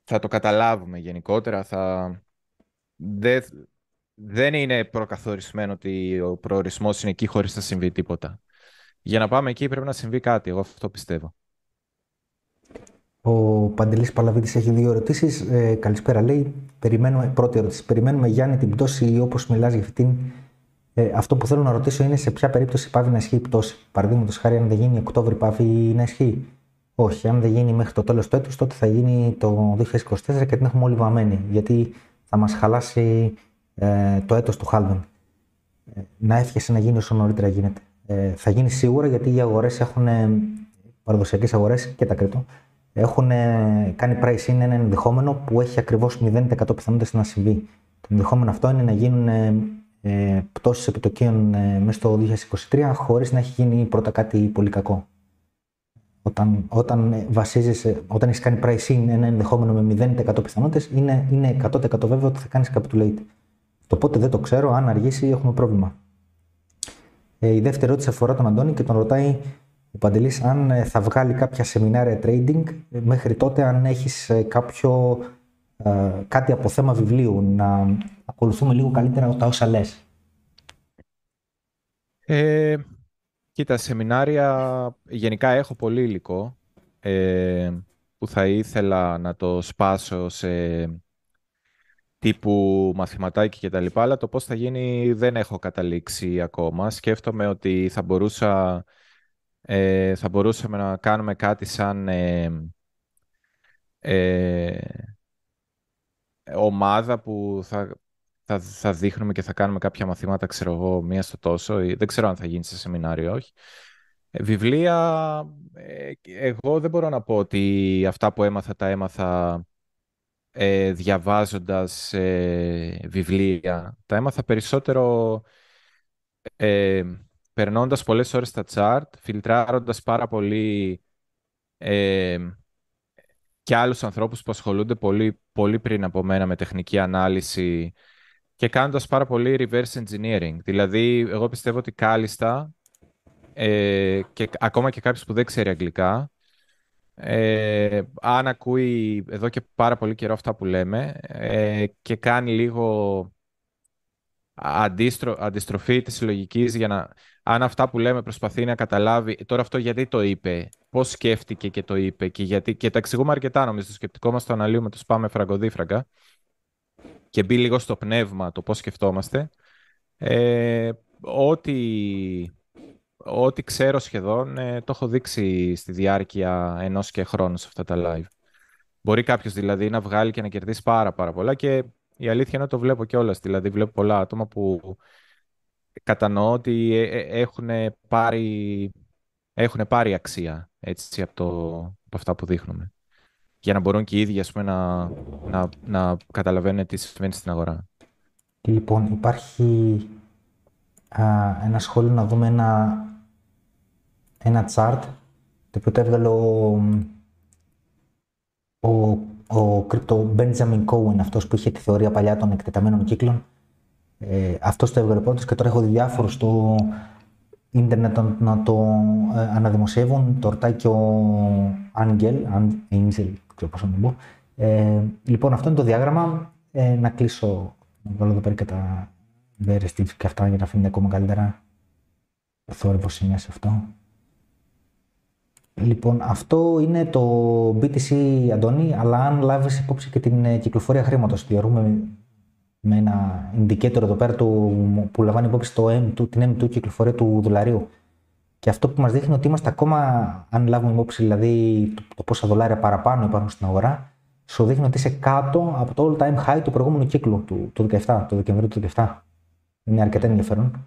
θα το καταλάβουμε γενικότερα. Θα... Δεν, δεν είναι προκαθορισμένο ότι ο προορισμός είναι εκεί χωρίς να συμβεί τίποτα. Για να πάμε εκεί πρέπει να συμβεί κάτι, εγώ αυτό πιστεύω. Ο Παντελής Παλαβίδης έχει δύο ερωτήσεις. Ε, καλησπέρα λέει. Περιμένουμε, πρώτη ερώτηση. Περιμένουμε Γιάννη την πτώση όπως μιλάς για αυτήν. Ε, αυτό που θέλω να ρωτήσω είναι σε ποια περίπτωση πάβει να ισχύει η πτώση. Παραδείγματος χάρη, αν δεν γίνει Οκτώβρη, πάβει να ισχύει. Όχι, αν δεν γίνει μέχρι το τέλος του έτους, τότε θα γίνει το 2024 και την έχουμε όλοι βαμμένη. Γιατί θα μας χαλάσει ε, το έτος του Χάλβεν. Ε, να εύχεσαι να γίνει όσο νωρίτερα γίνεται. Ε, θα γίνει σίγουρα γιατί οι αγορές έχουν, παραδοσιακές αγορές και τα κρυπτο, έχουν κάνει price in ένα ενδεχόμενο που έχει ακριβώς 0% πιθανότητες να συμβεί. Το ενδεχόμενο αυτό είναι να γίνουν ε, πτώσεις επιτοκίων ε, μέσα στο 2023 χωρίς να έχει γίνει πρώτα κάτι πολύ κακό. Όταν, όταν βασίζεσαι, όταν έχεις κάνει price in ένα ενδεχόμενο με 0% πιθανότητες, είναι, είναι 100% βέβαιο ότι θα κάνεις capitulate. Το πότε δεν το ξέρω, αν αργήσει έχουμε πρόβλημα. Ε, η δεύτερη ερώτηση αφορά τον Αντώνη και τον ρωτάει ο Παντελής αν ε, θα βγάλει κάποια σεμινάρια trading ε, μέχρι τότε αν έχεις ε, κάποιο κάτι από θέμα βιβλίου να ακολουθούμε λίγο καλύτερα τα όσα λες. Ε, κοίτα, σεμινάρια γενικά έχω πολύ υλικό που θα ήθελα να το σπάσω σε τύπου μαθηματάκι και τα λοιπά, αλλά το πώς θα γίνει δεν έχω καταλήξει ακόμα. Σκέφτομαι ότι θα μπορούσα ε, θα μπορούσαμε να κάνουμε κάτι σαν ε, ε, ομάδα που θα, θα, θα δείχνουμε και θα κάνουμε κάποια μαθήματα, ξέρω εγώ, μία στο τόσο. Δεν ξέρω αν θα γίνει σε σεμινάριο όχι. Ε, βιβλία, εγώ δεν μπορώ να πω ότι αυτά που έμαθα τα έμαθα ε, διαβάζοντας βιβλία. Τα έμαθα περισσότερο περνώντας πολλές ώρες στα chart, φιλτράροντας πάρα πολύ ε, και άλλους ανθρώπους που ασχολούνται πολύ, πολύ πριν από μένα με τεχνική ανάλυση και κάνοντας πάρα πολύ reverse engineering. Δηλαδή, εγώ πιστεύω ότι κάλλιστα ε, και ακόμα και κάποιος που δεν ξέρει αγγλικά, ε, αν ακούει εδώ και πάρα πολύ καιρό αυτά που λέμε ε, και κάνει λίγο αντίστρο, αντιστροφή της συλλογικής για να αν αυτά που λέμε προσπαθεί να καταλάβει, τώρα αυτό γιατί το είπε, πώς σκέφτηκε και το είπε και γιατί. Και τα εξηγούμε αρκετά νομίζω. Το σκεπτικό μας το αναλύουμε, το σπάμε φραγκοδίφραγκα. Και μπει λίγο στο πνεύμα το πώς σκεφτόμαστε. Ε, ό,τι, ό,τι ξέρω σχεδόν ε, το έχω δείξει στη διάρκεια ενός και χρόνου σε αυτά τα live. Μπορεί κάποιος δηλαδή να βγάλει και να κερδίσει πάρα, πάρα πολλά και η αλήθεια είναι ότι το βλέπω κιόλας. Δηλαδή, βλέπω πολλά άτομα που κατανοώ ότι ε, ε, έχουν πάρει, έχουν πάρει αξία έτσι, από, το, από αυτά που δείχνουμε. Για να μπορούν και οι ίδιοι να, να, να καταλαβαίνουν τι συμβαίνει στην αγορά. Λοιπόν, υπάρχει α, ένα σχόλιο να δούμε ένα, ένα chart το οποίο το έβγαλε ο, ο, ο crypto Benjamin Cohen, αυτός που είχε τη θεωρία παλιά των εκτεταμένων κύκλων ε, αυτό το έβγαλε πρώτο και τώρα έχω δει διάφορους στο ίντερνετ να το ε, αναδημοσιεύουν. Το ρωτάει και ο Angel, Angel, ξέρω πώς να το πω. Ε, λοιπόν, αυτό είναι το διάγραμμα. Ε, να κλείσω, να βάλω εδώ πέρα και τα various και αυτά για να φαίνεται ακόμα καλύτερα. Ο θόρυβος είναι σε αυτό. Λοιπόν, αυτό είναι το BTC, Αντώνη, αλλά αν λάβεις υπόψη και την ε, κυκλοφορία χρήματος, θεωρούμε με ένα indicator εδώ πέρα του, που λαμβάνει υπόψη το M2, την M2 κυκλοφορία του δολαρίου. Και αυτό που μας δείχνει ότι είμαστε ακόμα, αν λάβουμε υπόψη δηλαδή το, το πόσα δολάρια παραπάνω υπάρχουν στην αγορά, σου δείχνει ότι είσαι κάτω από το all time high του προηγούμενου κύκλου του, του 17, του Δεκεμβρίου του 17. Είναι αρκετά ενδιαφέρον.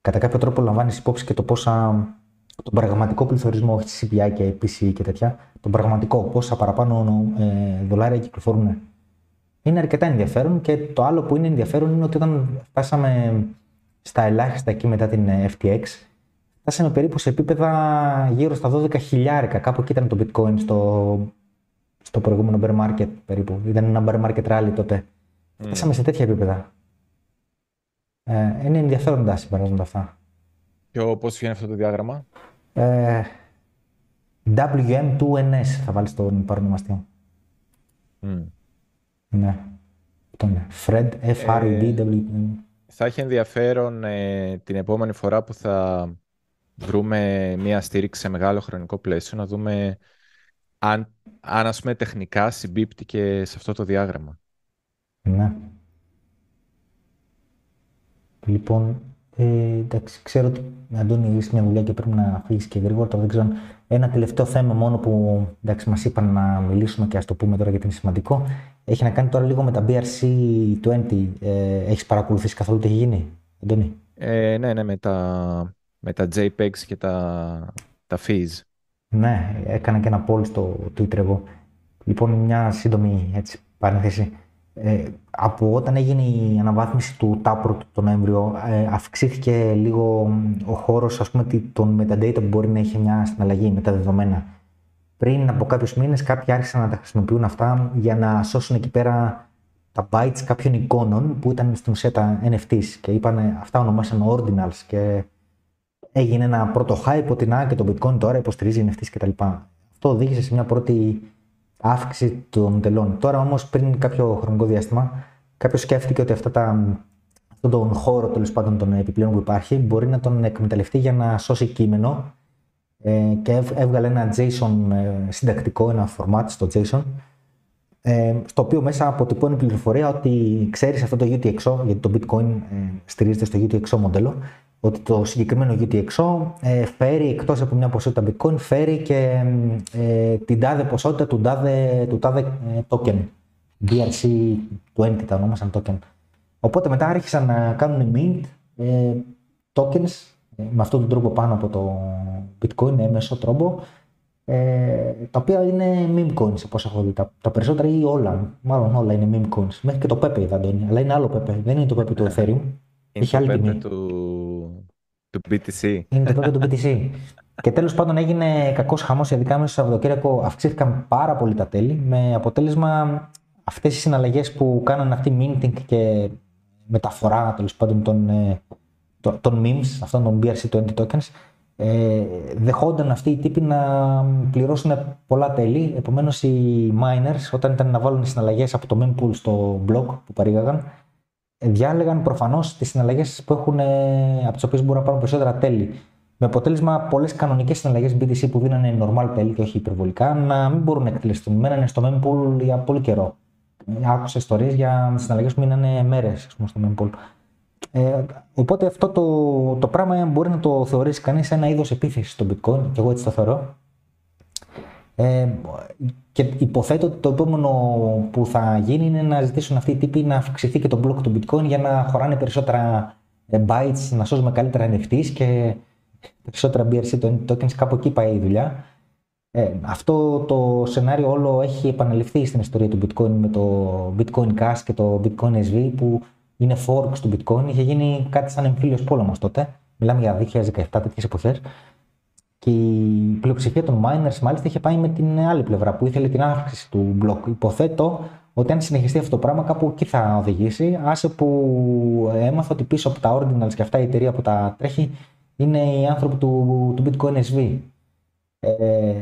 Κατά κάποιο τρόπο λαμβάνεις υπόψη και το πόσα τον πραγματικό πληθωρισμό, όχι τη CPI και PCE και τέτοια, τον πραγματικό, πόσα παραπάνω ε, δολάρια κυκλοφορούν. Είναι αρκετά ενδιαφέρον και το άλλο που είναι ενδιαφέρον είναι ότι όταν φτάσαμε στα ελάχιστα εκεί μετά την ε, FTX, φτάσαμε περίπου σε επίπεδα γύρω στα 12 χιλιάρικα. Κάπου εκεί ήταν το bitcoin στο, στο προηγούμενο bear market περίπου. Ήταν ένα bear market rally τότε. Mm. Φτάσαμε σε τέτοια επίπεδα. Ε, είναι ενδιαφέροντα συμπεράσματα αυτά. Και πώς βγαίνει αυτό το διάγραμμα; Ε, WM2NS θα βάλεις τον παρονομαστή. Mm. Ναι. Αυτό είναι. Fred, F-R-E-D, W. Θα έχει ενδιαφέρον ε, την επόμενη φορά που θα βρούμε μία στήριξη σε μεγάλο χρονικό πλαίσιο να δούμε αν, αν ας πούμε τεχνικά συμπίπτει και σε αυτό το διάγραμμα. Ναι. Λοιπόν, ε, εντάξει, ξέρω ότι Αντώνη είσαι μια δουλειά και πρέπει να φύγεις και γρήγορα. Τώρα δεν ξέρω. Ένα τελευταίο θέμα μόνο που εντάξει, μας είπαν να μιλήσουμε και ας το πούμε τώρα γιατί είναι σημαντικό. Έχει να κάνει τώρα λίγο με τα BRC20. Ε, έχεις παρακολουθήσει καθόλου τι έχει γίνει, Αντώνη; Ε, ναι, ναι, με τα, με τα JPEGs και τα, τα fees. Ναι, έκανα και ένα poll στο Twitter εγώ. Λοιπόν, μια σύντομη έτσι, παρένθεση. Ε, από όταν έγινε η αναβάθμιση του Taproot τον Νοέμβριο, ε, αυξήθηκε λίγο ο χώρος των metadata που μπορεί να έχει μια συναλλαγή με τα δεδομένα. Πριν από κάποιους μήνες, κάποιοι άρχισαν να τα χρησιμοποιούν αυτά για να σώσουν εκεί πέρα τα bytes κάποιων εικόνων που ήταν στην ουσία τα NFTs και είπαν αυτά ονομάσαν ordinals και έγινε ένα πρώτο hype ότι να και το bitcoin τώρα υποστηρίζει NFTs κτλ. Αυτό οδήγησε σε μια πρώτη αύξηση των τελών. Τώρα όμως, πριν κάποιο χρονικό διάστημα, κάποιος σκέφτηκε ότι αυτά τα, αυτόν τον χώρο τέλος πάντων των επιπλέον που υπάρχει μπορεί να τον εκμεταλλευτεί για να σώσει κείμενο ε, και έβγαλε ένα JSON ε, συντακτικό, ένα format στο JSON ε, στο οποίο μέσα αποτυπώνει πληροφορία ότι ξέρεις αυτό το UTXO, γιατί το bitcoin ε, στηρίζεται στο UTXO μοντέλο, ότι το συγκεκριμένο UTXO ε, φέρει εκτός από μια ποσότητα bitcoin, φέρει και ε, την τάδε ποσότητα του τάδε, του τάδε ε, token. BRC20 τα ονόμασαν token. Οπότε μετά άρχισαν να κάνουν mint ε, tokens ε, με αυτόν τον τρόπο πάνω από το bitcoin, έμεσο τρόπο, ε, τα οποία είναι meme coins όπως έχω δει. Τα, τα περισσότερα ή όλα, μάλλον όλα είναι meme coins. Μέχρι και το Pepe είδα, Αντώνη, αλλά είναι άλλο Pepe. Δεν είναι το Pepe του Ethereum. Είναι Έχει άλλη τιμή. Του, του BTC. Είναι το Pepe του BTC. και τέλος πάντων έγινε κακός χαμός, ειδικά μέσα στο Σαββατοκύριακο αυξήθηκαν πάρα πολύ τα τέλη, με αποτέλεσμα αυτές οι συναλλαγές που κάνανε αυτή minting και μεταφορά τέλος πάντων των, ε, των memes, αυτών των BRC20 tokens, ε, δεχόνταν αυτοί οι τύποι να πληρώσουν πολλά τέλη. Επομένως, οι miners, όταν ήταν να βάλουν συναλλαγές από το mempool στο blog που παρήγαγαν, ε, διάλεγαν προφανώς τις συναλλαγές που έχουν, ε, από τις οποίες μπορούν να πάρουν περισσότερα τέλη. Με αποτέλεσμα πολλές κανονικές συναλλαγές BTC που δίνανε normal τέλη και όχι υπερβολικά να μην μπορούν να εκτελεστούν. Μένανε στο mempool για πολύ καιρό. Άκουσα ιστορίες για συναλλαγές που μείνανε μέρες στο mempool. Ε, οπότε αυτό το, το πράγμα μπορεί να το θεωρήσει κανείς ένα είδος επίθεση στο bitcoin και εγώ έτσι το θεωρώ. Ε, και υποθέτω ότι το επόμενο που θα γίνει είναι να ζητήσουν αυτοί οι τύποι να αυξηθεί και το block του bitcoin για να χωράνε περισσότερα ε, bytes, να σώζουμε καλύτερα NFTs και περισσότερα BRC tokens, κάπου εκεί πάει η δουλειά. Ε, αυτό το σενάριο όλο έχει επαναληφθεί στην ιστορία του bitcoin με το bitcoin cash και το bitcoin SV που είναι forks του bitcoin. Είχε γίνει κάτι σαν εμφύλιος πόλεμος τότε. Μιλάμε για 2017 τέτοιες εποχές. Και η πλειοψηφία των miners μάλιστα είχε πάει με την άλλη πλευρά που ήθελε την αύξηση του block. Υποθέτω ότι αν συνεχιστεί αυτό το πράγμα κάπου εκεί θα οδηγήσει. Άσε που έμαθα ότι πίσω από τα ordinals και αυτά η εταιρεία που τα τρέχει είναι οι άνθρωποι του, του Bitcoin SV. Ε,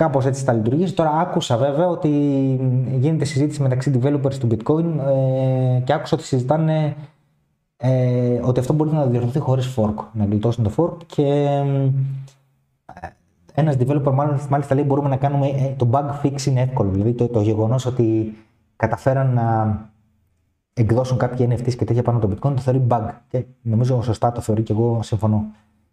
Κάπως έτσι θα λειτουργήσει. Τώρα άκουσα βέβαια ότι γίνεται συζήτηση μεταξύ developers του bitcoin ε, και άκουσα ότι συζητάνε ε, ότι αυτό μπορεί να διορθωθεί χωρίς fork, να γλιτώσουν το fork και ε, ένας developer μάλιστα, μάλιστα λέει μπορούμε να κάνουμε, ε, το bug fix είναι εύκολο, δηλαδή το, το γεγονός ότι καταφέραν να εκδώσουν κάποια NFTs και τέτοια πάνω από το bitcoin το θεωρεί bug και νομίζω σωστά το θεωρεί και εγώ συμφωνώ.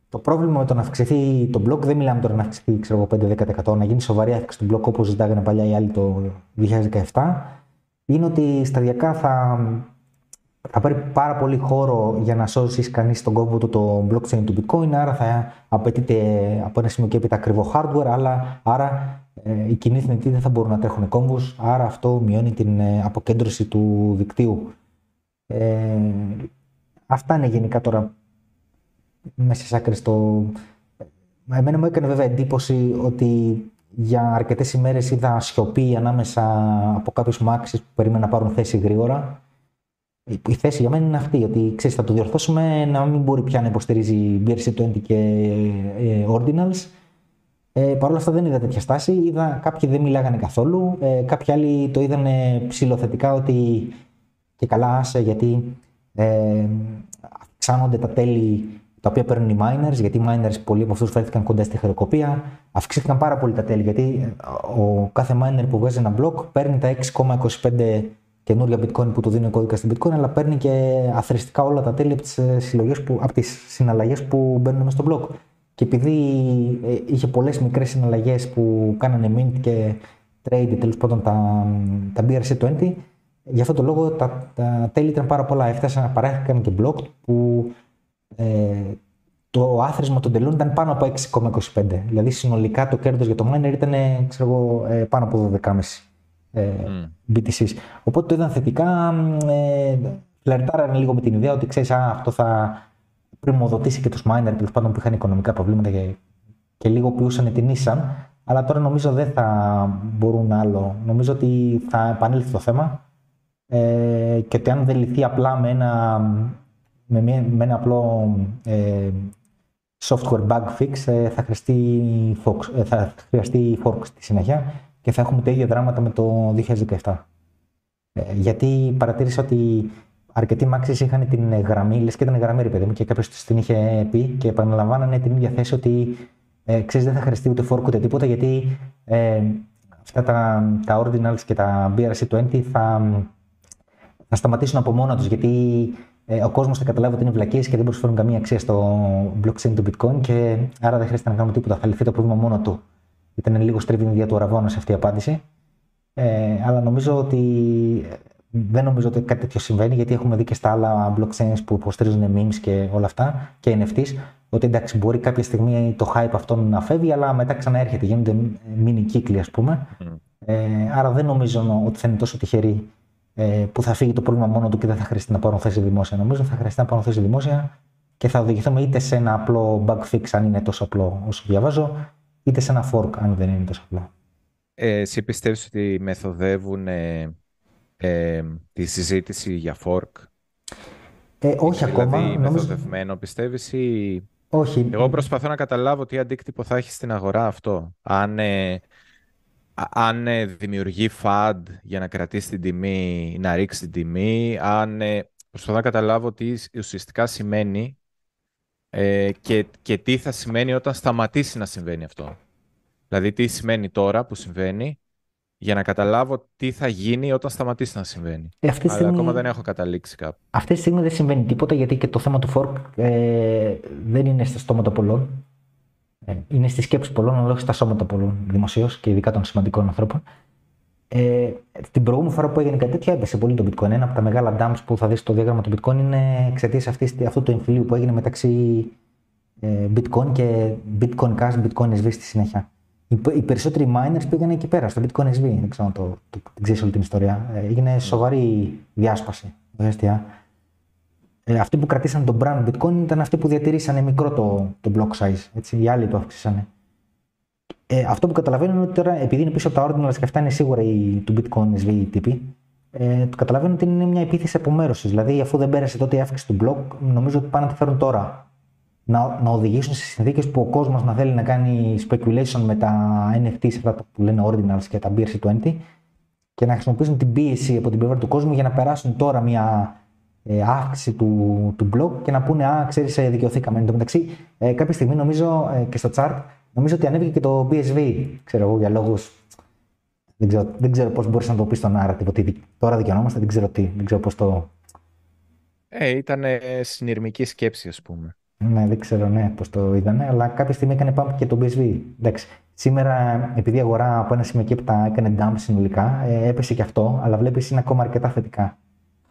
Το πρόβλημα με το να αυξηθεί το μπλοκ, δεν μιλάμε τώρα να αυξηθεί 5-10%, να γίνει σοβαρή αύξηση του μπλοκ όπως ζητάγανε παλιά οι άλλοι το 2017, είναι ότι σταδιακά θα θα πάρει πάρα πολύ χώρο για να σώσει κανείς τον κόμβο του το blockchain του bitcoin, άρα θα απαιτείται από ένα σημείο και έπειτα ακριβό hardware, αλλά, άρα ε, οι κοινοί θνητοί δεν θα μπορούν να τρέχουν κόμβους, άρα αυτό μειώνει την ε, αποκέντρωση του δικτύου. Ε, αυτά είναι γενικά τώρα μέσα σε άκρες το... Εμένα μου έκανε βέβαια εντύπωση ότι για αρκετές ημέρες είδα σιωπή ανάμεσα από κάποιους μάξι που περίμεναν να πάρουν θέση γρήγορα. Η θέση για μένα είναι αυτή, ότι ξέρεις, θα το διορθώσουμε να μην μπορεί πια να υποστηρίζει BRC20 και ε, Ordinals. Ε, Παρ' όλα αυτά δεν είδα τέτοια στάση. Είδα κάποιοι δεν μιλάγανε καθόλου. Ε, κάποιοι άλλοι το είδαν ψηλοθετικά ότι και καλά άσε γιατί ε, αυξάνονται τα τέλη τα οποία παίρνουν οι miners, γιατί οι miners πολλοί από αυτούς φέρθηκαν κοντά στη χρεοκοπία. Αυξήθηκαν πάρα πολύ τα τέλη, γιατί ε, ο κάθε miner που βγάζει ένα block παίρνει τα 6,25 καινούργια bitcoin που του δίνει ο κώδικας στην bitcoin, αλλά παίρνει και αθρηστικά όλα τα τέλη από τις από τις συναλλαγές που μπαίνουν μέσα στο block. Και επειδή ε, είχε πολλές μικρές συναλλαγές που κάνανε mint και trade, τέλος πάντων τα, τα BRC20, γι' αυτό το λόγο τα, τα τέλη ήταν πάρα πολλά. Έφτασαν, παρέχθηκαν και block που ε, το άθροισμα των τελών ήταν πάνω από 6,25. Δηλαδή συνολικά το κέρδος για το miner ήταν ξέρω, ε, πάνω από 12,5 ε, mm. BTC. Οπότε το είδαν θετικά. Ε, φλερτάρανε λίγο με την ιδέα ότι ξέρεις, αυτό θα πρημοδοτήσει και τους miner τέλος πάντων που είχαν οικονομικά προβλήματα και, και λίγο ποιούσαν την ίσαν. Αλλά τώρα νομίζω δεν θα μπορούν άλλο. Νομίζω ότι θα επανέλθει το θέμα ε, και ότι αν δεν λυθεί απλά με ένα με, μια, με ένα απλό ε, software bug fix ε, θα, χρειαστεί Fox, ε, θα χρειαστεί Fork στη συνέχεια και θα έχουμε τα ίδια δράματα με το 2017. Ε, γιατί παρατήρησα ότι αρκετοί μάξι είχαν την γραμμή, λες και ήταν γραμμή, ρε παιδί μου, και κάποιος την είχε πει και επαναλαμβάνανε την ίδια θέση ότι ε, ξέρεις, δεν θα χρειαστεί ούτε fork ούτε τίποτα, γιατί ε, αυτά τα, τα ordinals και τα BRC20 θα, θα σταματήσουν από μόνα τους. Γιατί ε, ο κόσμος θα καταλάβει ότι είναι βλακίες και δεν προσφέρουν καμία αξία στο blockchain του bitcoin και άρα δεν χρειάζεται να κάνουμε τίποτα. Θα λυθεί το πρόβλημα μόνο του. Ήταν λίγο στρίβη η του αραβόνα σε αυτή η απάντηση. Ε, αλλά νομίζω ότι δεν νομίζω ότι κάτι τέτοιο συμβαίνει γιατί έχουμε δει και στα άλλα blockchains που υποστηρίζουν memes και όλα αυτά και NFTs ότι εντάξει μπορεί κάποια στιγμή το hype αυτό να φεύγει αλλά μετά ξαναέρχεται, γίνονται mini κύκλοι ας πούμε. Mm. Ε, άρα δεν νομίζω ότι θα είναι τόσο τυχεροί ε, που θα φύγει το πρόβλημα μόνο του και δεν θα χρειαστεί να πάρουν θέση δημόσια. Νομίζω θα χρειαστεί να πάρουν θέση δημόσια και θα οδηγηθούμε είτε σε ένα απλό bug fix, αν είναι τόσο απλό όσο διαβάζω, είτε σε ένα fork, αν δεν είναι τόσο απλό. Ε, εσύ πιστεύεις ότι μεθοδεύουν ε, ε, τη συζήτηση για fork? Ε, όχι δηλαδή, ακόμα. Δηλαδή μεθοδευμένο πιστεύεις ή... Όχι. Εγώ προσπαθώ να καταλάβω τι αντίκτυπο θα έχει στην αγορά αυτό. Αν ε, αν ε, δημιουργεί FAD για να κρατήσει την τιμή, να ρίξει την τιμή, αν ε, προσπαθώ να καταλάβω τι ουσιαστικά σημαίνει ε, και, και τι θα σημαίνει όταν σταματήσει να συμβαίνει αυτό. Δηλαδή τι σημαίνει τώρα που συμβαίνει για να καταλάβω τι θα γίνει όταν σταματήσει να συμβαίνει. Ε, αυτή Αλλά ακόμα δεν έχω καταλήξει κάπου. Αυτή τη στιγμή δεν συμβαίνει τίποτα γιατί και το θέμα του fork ε, δεν είναι στα στόματα πολλών. Ε, είναι στη σκέψη πολλών, αλλά όχι στα σώματα πολλών δημοσίως και ειδικά των σημαντικών ανθρώπων. Ε, την προηγούμενη φορά που έγινε κάτι τέτοιο έπεσε πολύ το bitcoin. Ένα από τα μεγάλα dumps που θα δεις στο διάγραμμα του bitcoin είναι εξαιτίας αυτού του εμφυλίου που έγινε μεταξύ ε, bitcoin και bitcoin cash, bitcoin SV στη συνέχεια. Οι, οι περισσότεροι miners πήγαν εκεί πέρα, στο bitcoin SV. Δεν ξέρω αν το, το, το ξέρεις όλη την ιστορία. Ε, έγινε σοβαρή διάσπαση. Ουσιαστικά. Ε, αυτοί που κρατήσαν τον brand bitcoin ήταν αυτοί που διατηρήσανε μικρό το, το block size. Έτσι, οι άλλοι το αύξησαν. Ε, αυτό που καταλαβαίνω είναι ότι τώρα, επειδή είναι πίσω από τα ordinals και αυτά είναι σίγουρα οι, του bitcoin SV τύποι, ε, το καταλαβαίνω ότι είναι μια επίθεση απομέρωσης. Δηλαδή, αφού δεν πέρασε τότε η αύξηση του block, νομίζω ότι πάνε να τη φέρουν τώρα. Να, να οδηγήσουν σε συνθήκες που ο κόσμος να θέλει να κάνει speculation με τα NFTs, αυτά που λένε ordinals και τα BRC20, και να χρησιμοποιήσουν την πίεση από την πλευρά του κόσμου για να περάσουν τώρα μια ε, αύξηση του, του blog και να πούνε Α, ξέρεις, ε, δικαιωθήκαμε. Εν τω μεταξύ, ε, κάποια στιγμή νομίζω ε, και στο chart, νομίζω ότι ανέβηκε και το BSV. Ξέρω εγώ για λόγους. Δεν ξέρω, δεν ξέρω πώς μπορείς να το πεις στον narrative ότι τώρα δικαιωνόμαστε, δεν ξέρω τι, δεν ξέρω πώς το. Ε, ήταν συνειρμική σκέψη, ας πούμε. Ναι, δεν ξέρω ναι, πώς το είδανε, αλλά κάποια στιγμή έκανε πάμε και το BSV. Εντάξει. Σήμερα, επειδή η αγορά από ένα σημείο και έπειτα έκανε dump συνολικά, ε, έπεσε και αυτό, αλλά βλέπεις είναι ακόμα αρκετά θετικά.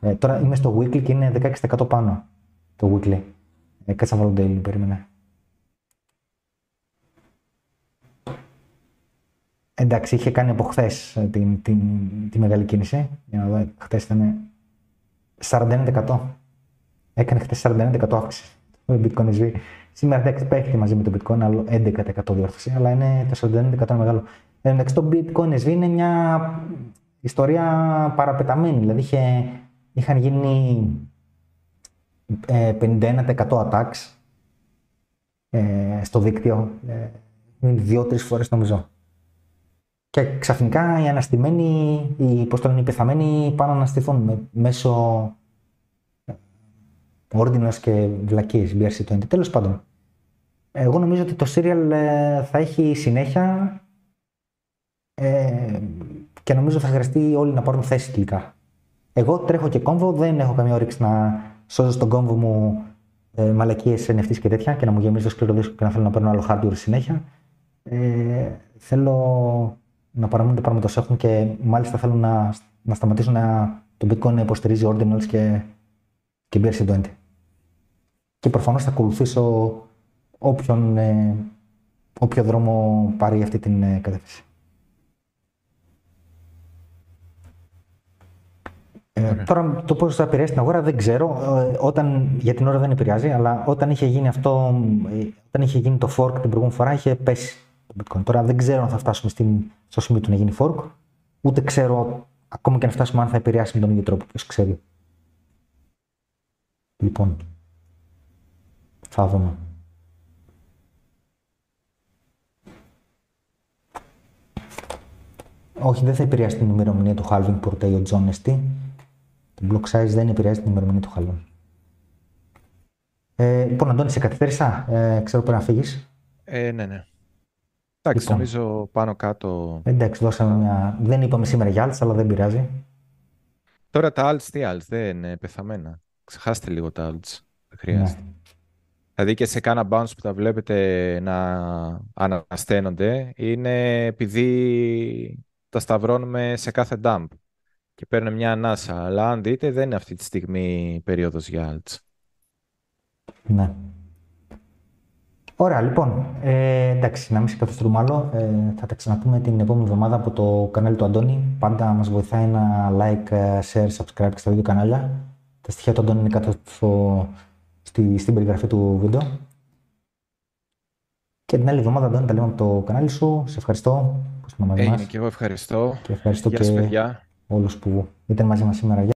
Ε, τώρα είμαι στο weekly και είναι 16% πάνω το weekly. Ε, κάτσε να βάλω daily, περίμενε. Εντάξει, είχε κάνει από χθες την, την, τη μεγάλη κίνηση. Για να δω, χθες ήταν 41%. Έκανε χθες 41% αύξηση το Bitcoin SV. Σήμερα εντάξει πέφτει μαζί με το Bitcoin, άλλο 11% διόρθωση, αλλά είναι το 41% μεγάλο. Εντάξει, το Bitcoin SV είναι μια ιστορία παραπεταμένη. Δηλαδή είχε, είχαν γίνει ε, 51% attacks ε, στο δίκτυο. Ε, δύο-τρεις φορές νομίζω. Και ξαφνικά οι αναστημένοι, οι, πώς το λένε, οι πεθαμένοι πάνε να αναστηθούν με, μέσω ordinals και βλακίες BRC20. Τέλος πάντων, εγώ νομίζω ότι το serial ε, θα έχει συνέχεια ε, και νομίζω θα χρειαστεί όλοι να πάρουν θέση τελικά. Εγώ τρέχω και κόμβο, δεν έχω καμία όρεξη να σώζω στον κόμβο μου ε, μαλακίες NFTs και τέτοια και να μου γεμίζει το σκληρό δίσκο και να θέλω να παίρνω άλλο hardware συνέχεια. Ε, θέλω να παραμείνουν τα πράγματα όσο έχουν και μάλιστα θέλω να, να σταματήσω να, το bitcoin να υποστηρίζει ordinals και, και BRC20. Και προφανώς θα ακολουθήσω όποιον, ε, όποιο δρόμο πάρει αυτή την ε, κατεύθυνση. Ε, τώρα το πώς θα επηρεάσει την αγορά δεν ξέρω. Ε, όταν, για την ώρα δεν επηρεάζει, αλλά όταν είχε γίνει αυτό, ε, όταν είχε γίνει το fork την προηγούμενη φορά, είχε πέσει το bitcoin. Τώρα δεν ξέρω αν θα φτάσουμε στην, στο σημείο του να γίνει fork, ούτε ξέρω ακόμα και αν φτάσουμε αν θα επηρεάσει με τον ίδιο τρόπο. Ποιος ξέρει. Λοιπόν, θα δούμε. Όχι, δεν θα επηρεάσει την ημερομηνία του halving που ρωτάει ο John Esty. Το block size δεν επηρεάζει την ημερομηνία του halving. Ε, λοιπόν, Αντώνη, σε καθυστέρησα. Ε, ξέρω πρέπει να φύγεις. Ε, ναι, ναι. Εντάξει, λοιπόν. νομίζω πάνω κάτω. Εντάξει, δώσαμε μια. Δεν είπαμε σήμερα για alts, αλλά δεν πειράζει. Τώρα τα alts, τι alts, δεν είναι πεθαμένα. Ξεχάστε λίγο τα alts. Δεν χρειάζεται. Ναι. Δηλαδή και σε κάνα bounce που τα βλέπετε να ανασταίνονται είναι επειδή τα σταυρώνουμε σε κάθε dump και παίρνουν μια ανάσα. Αλλά αν δείτε δεν είναι αυτή τη στιγμή περίοδος για alts. Ναι. Ωραία, λοιπόν. Ε, εντάξει, να μην σε καθυστερούμε άλλο. Ε, θα τα ξαναπούμε την επόμενη εβδομάδα από το κανάλι του Αντώνη. Πάντα μας βοηθάει ένα like, ε, share, subscribe και στα δύο κανάλια. Τα στοιχεία του Αντώνη είναι κάτω στο, στη, στην περιγραφή του βίντεο. Και την άλλη εβδομάδα, Αντώνη, τα λέμε από το κανάλι σου. Σε ευχαριστώ που ήσουν μαζί μας. Έγινε και εγώ ευχαριστώ. Και ευχαριστώ Γεια και παιδιά. όλους που ήταν μαζί μας σήμερα.